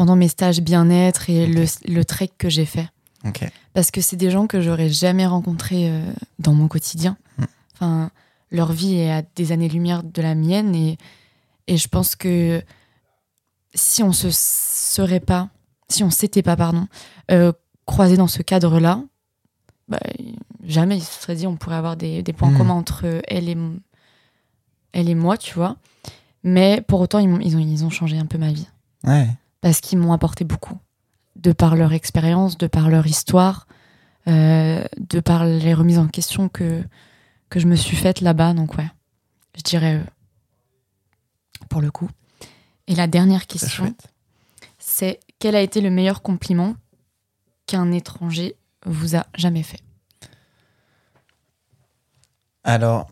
pendant mes stages bien-être et le, le trek que j'ai fait. Parce que c'est des gens que j'aurais jamais rencontrés euh, dans mon quotidien. Mm. Enfin, leur vie est à des années-lumière de la mienne et, et je pense que si on se serait pas, si on s'était pas, pardon, euh, croisés dans ce cadre-là, bah, jamais il se serait dit on pourrait avoir des, des points Mm. communs entre elle et, elle et moi, tu vois. Mais pour autant, ils, ils, ont, ils ont changé un peu ma vie Ouais. Parce qu'ils m'ont apporté beaucoup, de par leur expérience, de par leur histoire, euh, de par les remises en question que, que je me suis faites là-bas. Donc ouais, je dirais euh, pour le coup. Et la dernière question, c'est quel a été le meilleur compliment qu'un étranger vous a jamais fait? Alors,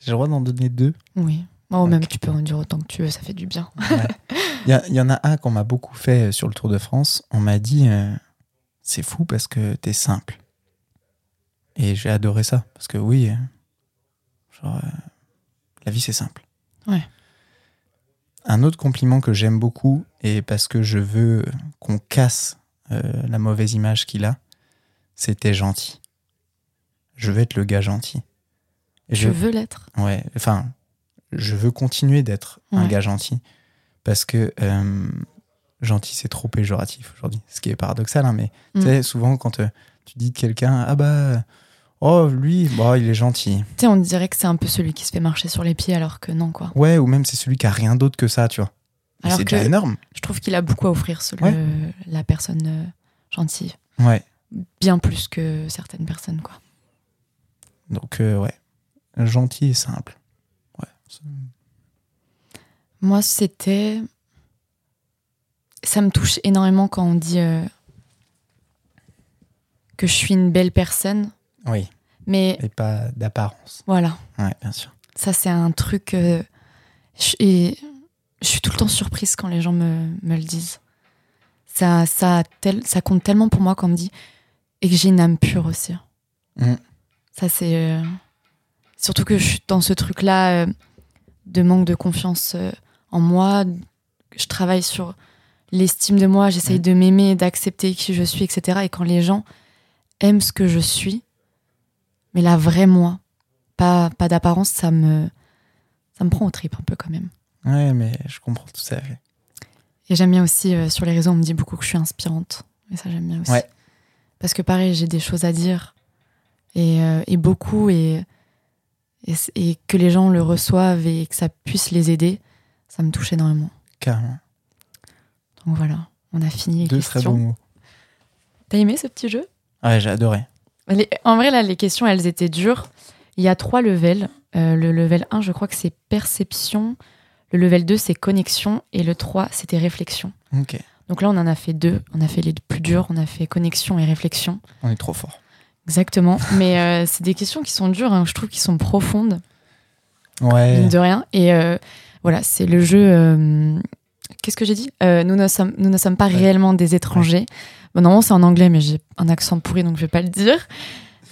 j'ai le droit d'en donner deux? Oui. Oh, même tu peux en dire autant que tu veux, ça fait du bien. Ouais. Il y, en a un qu'on m'a beaucoup fait sur le Tour de France. On m'a dit euh, c'est fou parce que t'es simple. Et j'ai adoré ça. Parce que oui, euh, genre, euh, la vie c'est simple. Ouais. Un autre compliment que j'aime beaucoup, et parce que je veux qu'on casse euh, la mauvaise image qu'il a, c'était gentil. Je veux être le gars gentil. Et Je veux l'être. Ouais, enfin, je veux continuer d'être un gars gentil parce que euh, gentil, c'est trop péjoratif aujourd'hui. Ce qui est paradoxal, hein, mais Mm. tu sais, souvent quand euh, tu dis de quelqu'un, ah bah, oh, lui, bah, il est gentil. Tu sais, on dirait que c'est un peu celui qui se fait marcher sur les pieds alors que non, quoi. Ouais, ou même c'est celui qui a rien d'autre que ça, tu vois. Alors C'est déjà énorme. Je trouve qu'il a beaucoup à offrir, ce- Ouais. le- la personne euh, gentille. Ouais, Bien plus que certaines personnes, quoi. donc ouais, gentil et simple. Moi, c'était. Ça me touche énormément quand on dit euh, que je suis une belle personne. Oui, Mais et pas d'apparence. voilà, Ouais, bien sûr. ça, c'est un truc. euh, je- et je suis tout le temps surprise quand les gens me, me le disent. Ça, ça, tel- ça compte tellement pour moi quand on me dit. Et que j'ai une âme pure aussi. Mm. Ça, c'est. euh, Surtout que je suis dans ce truc-là de manque de confiance euh, en moi. Je travaille sur l'estime de moi, j'essaye Mm. de m'aimer, d'accepter qui je suis, etc. Et quand les gens aiment ce que je suis, mais la vraie moi, pas, pas d'apparence, ça me, ça me prend au trip un peu quand même. Ouais, mais je comprends tout fait. Et j'aime bien aussi, euh, sur les réseaux, on me dit beaucoup que je suis inspirante. Et ça, j'aime bien aussi. Ouais. Parce que pareil, j'ai des choses à dire. Et, euh, et beaucoup. Et, et, que les gens le reçoivent et que ça puisse les aider, ça me touche énormément. Carrément. Donc voilà, on a fini les Deux très questions. bons mots. T'as aimé ce petit jeu? Ouais, j'ai adoré. Les- En vrai, là, les questions, elles étaient dures. Il y a trois levels. Euh, le level 1, je crois que c'est perception. Le level 2, c'est connexion. Et le 3, c'était réflexion. Ok, Donc là, on en a fait deux. On a fait les plus durs. On a fait connexion et réflexion. on est trop fort. Exactement. Mais euh, c'est des questions qui sont dures. hein. Je trouve qu'elles sont profondes, Ouais. mine de rien. Et euh, voilà, c'est le jeu. euh, Qu'est-ce que j'ai dit? Nous, ne sommes, nous ne sommes pas Ouais. réellement des étrangers. Bon, normalement, c'est en anglais, mais j'ai un accent pourri, donc je vais pas le dire.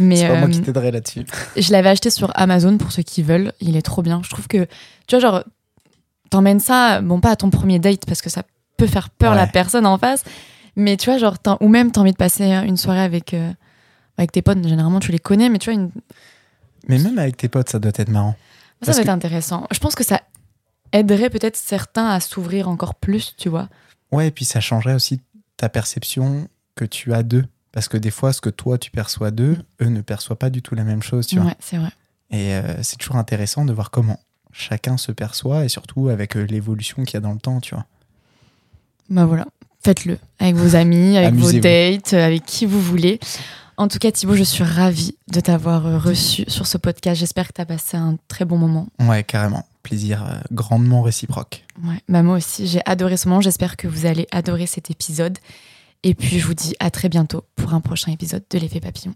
Mais C'est pas moi qui t'aiderai là-dessus. je l'avais acheté sur Amazon pour ceux qui veulent. Il est trop bien. Je trouve que, tu vois, genre, t'emmènes ça, bon, pas à ton premier date parce que ça peut faire peur Ouais. la personne en face, mais tu vois, genre, ou même t'as envie de passer une soirée avec, avec tes potes. Généralement, tu les connais, mais tu vois, une... Mais même avec tes potes, ça doit être marrant. ça va être intéressant. Je pense que ça aiderait peut-être certains à s'ouvrir encore plus, tu vois. Ouais, et puis ça changerait aussi ta perception que tu as d'eux. Parce que des fois, ce que toi tu perçois d'eux, eux ne perçoivent pas du tout la même chose, tu vois. Ouais, c'est vrai. Et euh, c'est toujours intéressant de voir comment chacun se perçoit et surtout avec euh, l'évolution qu'il y a dans le temps, tu vois. Bah voilà, faites-le avec vos amis, avec vos dates, euh, avec qui vous voulez. En tout cas, Thibaut, je suis ravie de t'avoir euh, reçu sur ce podcast. J'espère que tu as passé un très bon moment. Ouais, carrément. Plaisir euh, grandement réciproque. Ouais, bah moi aussi, j'ai adoré ce moment. J'espère que vous allez adorer cet épisode. Et puis je vous dis à très bientôt pour un prochain épisode de l'effet papillon.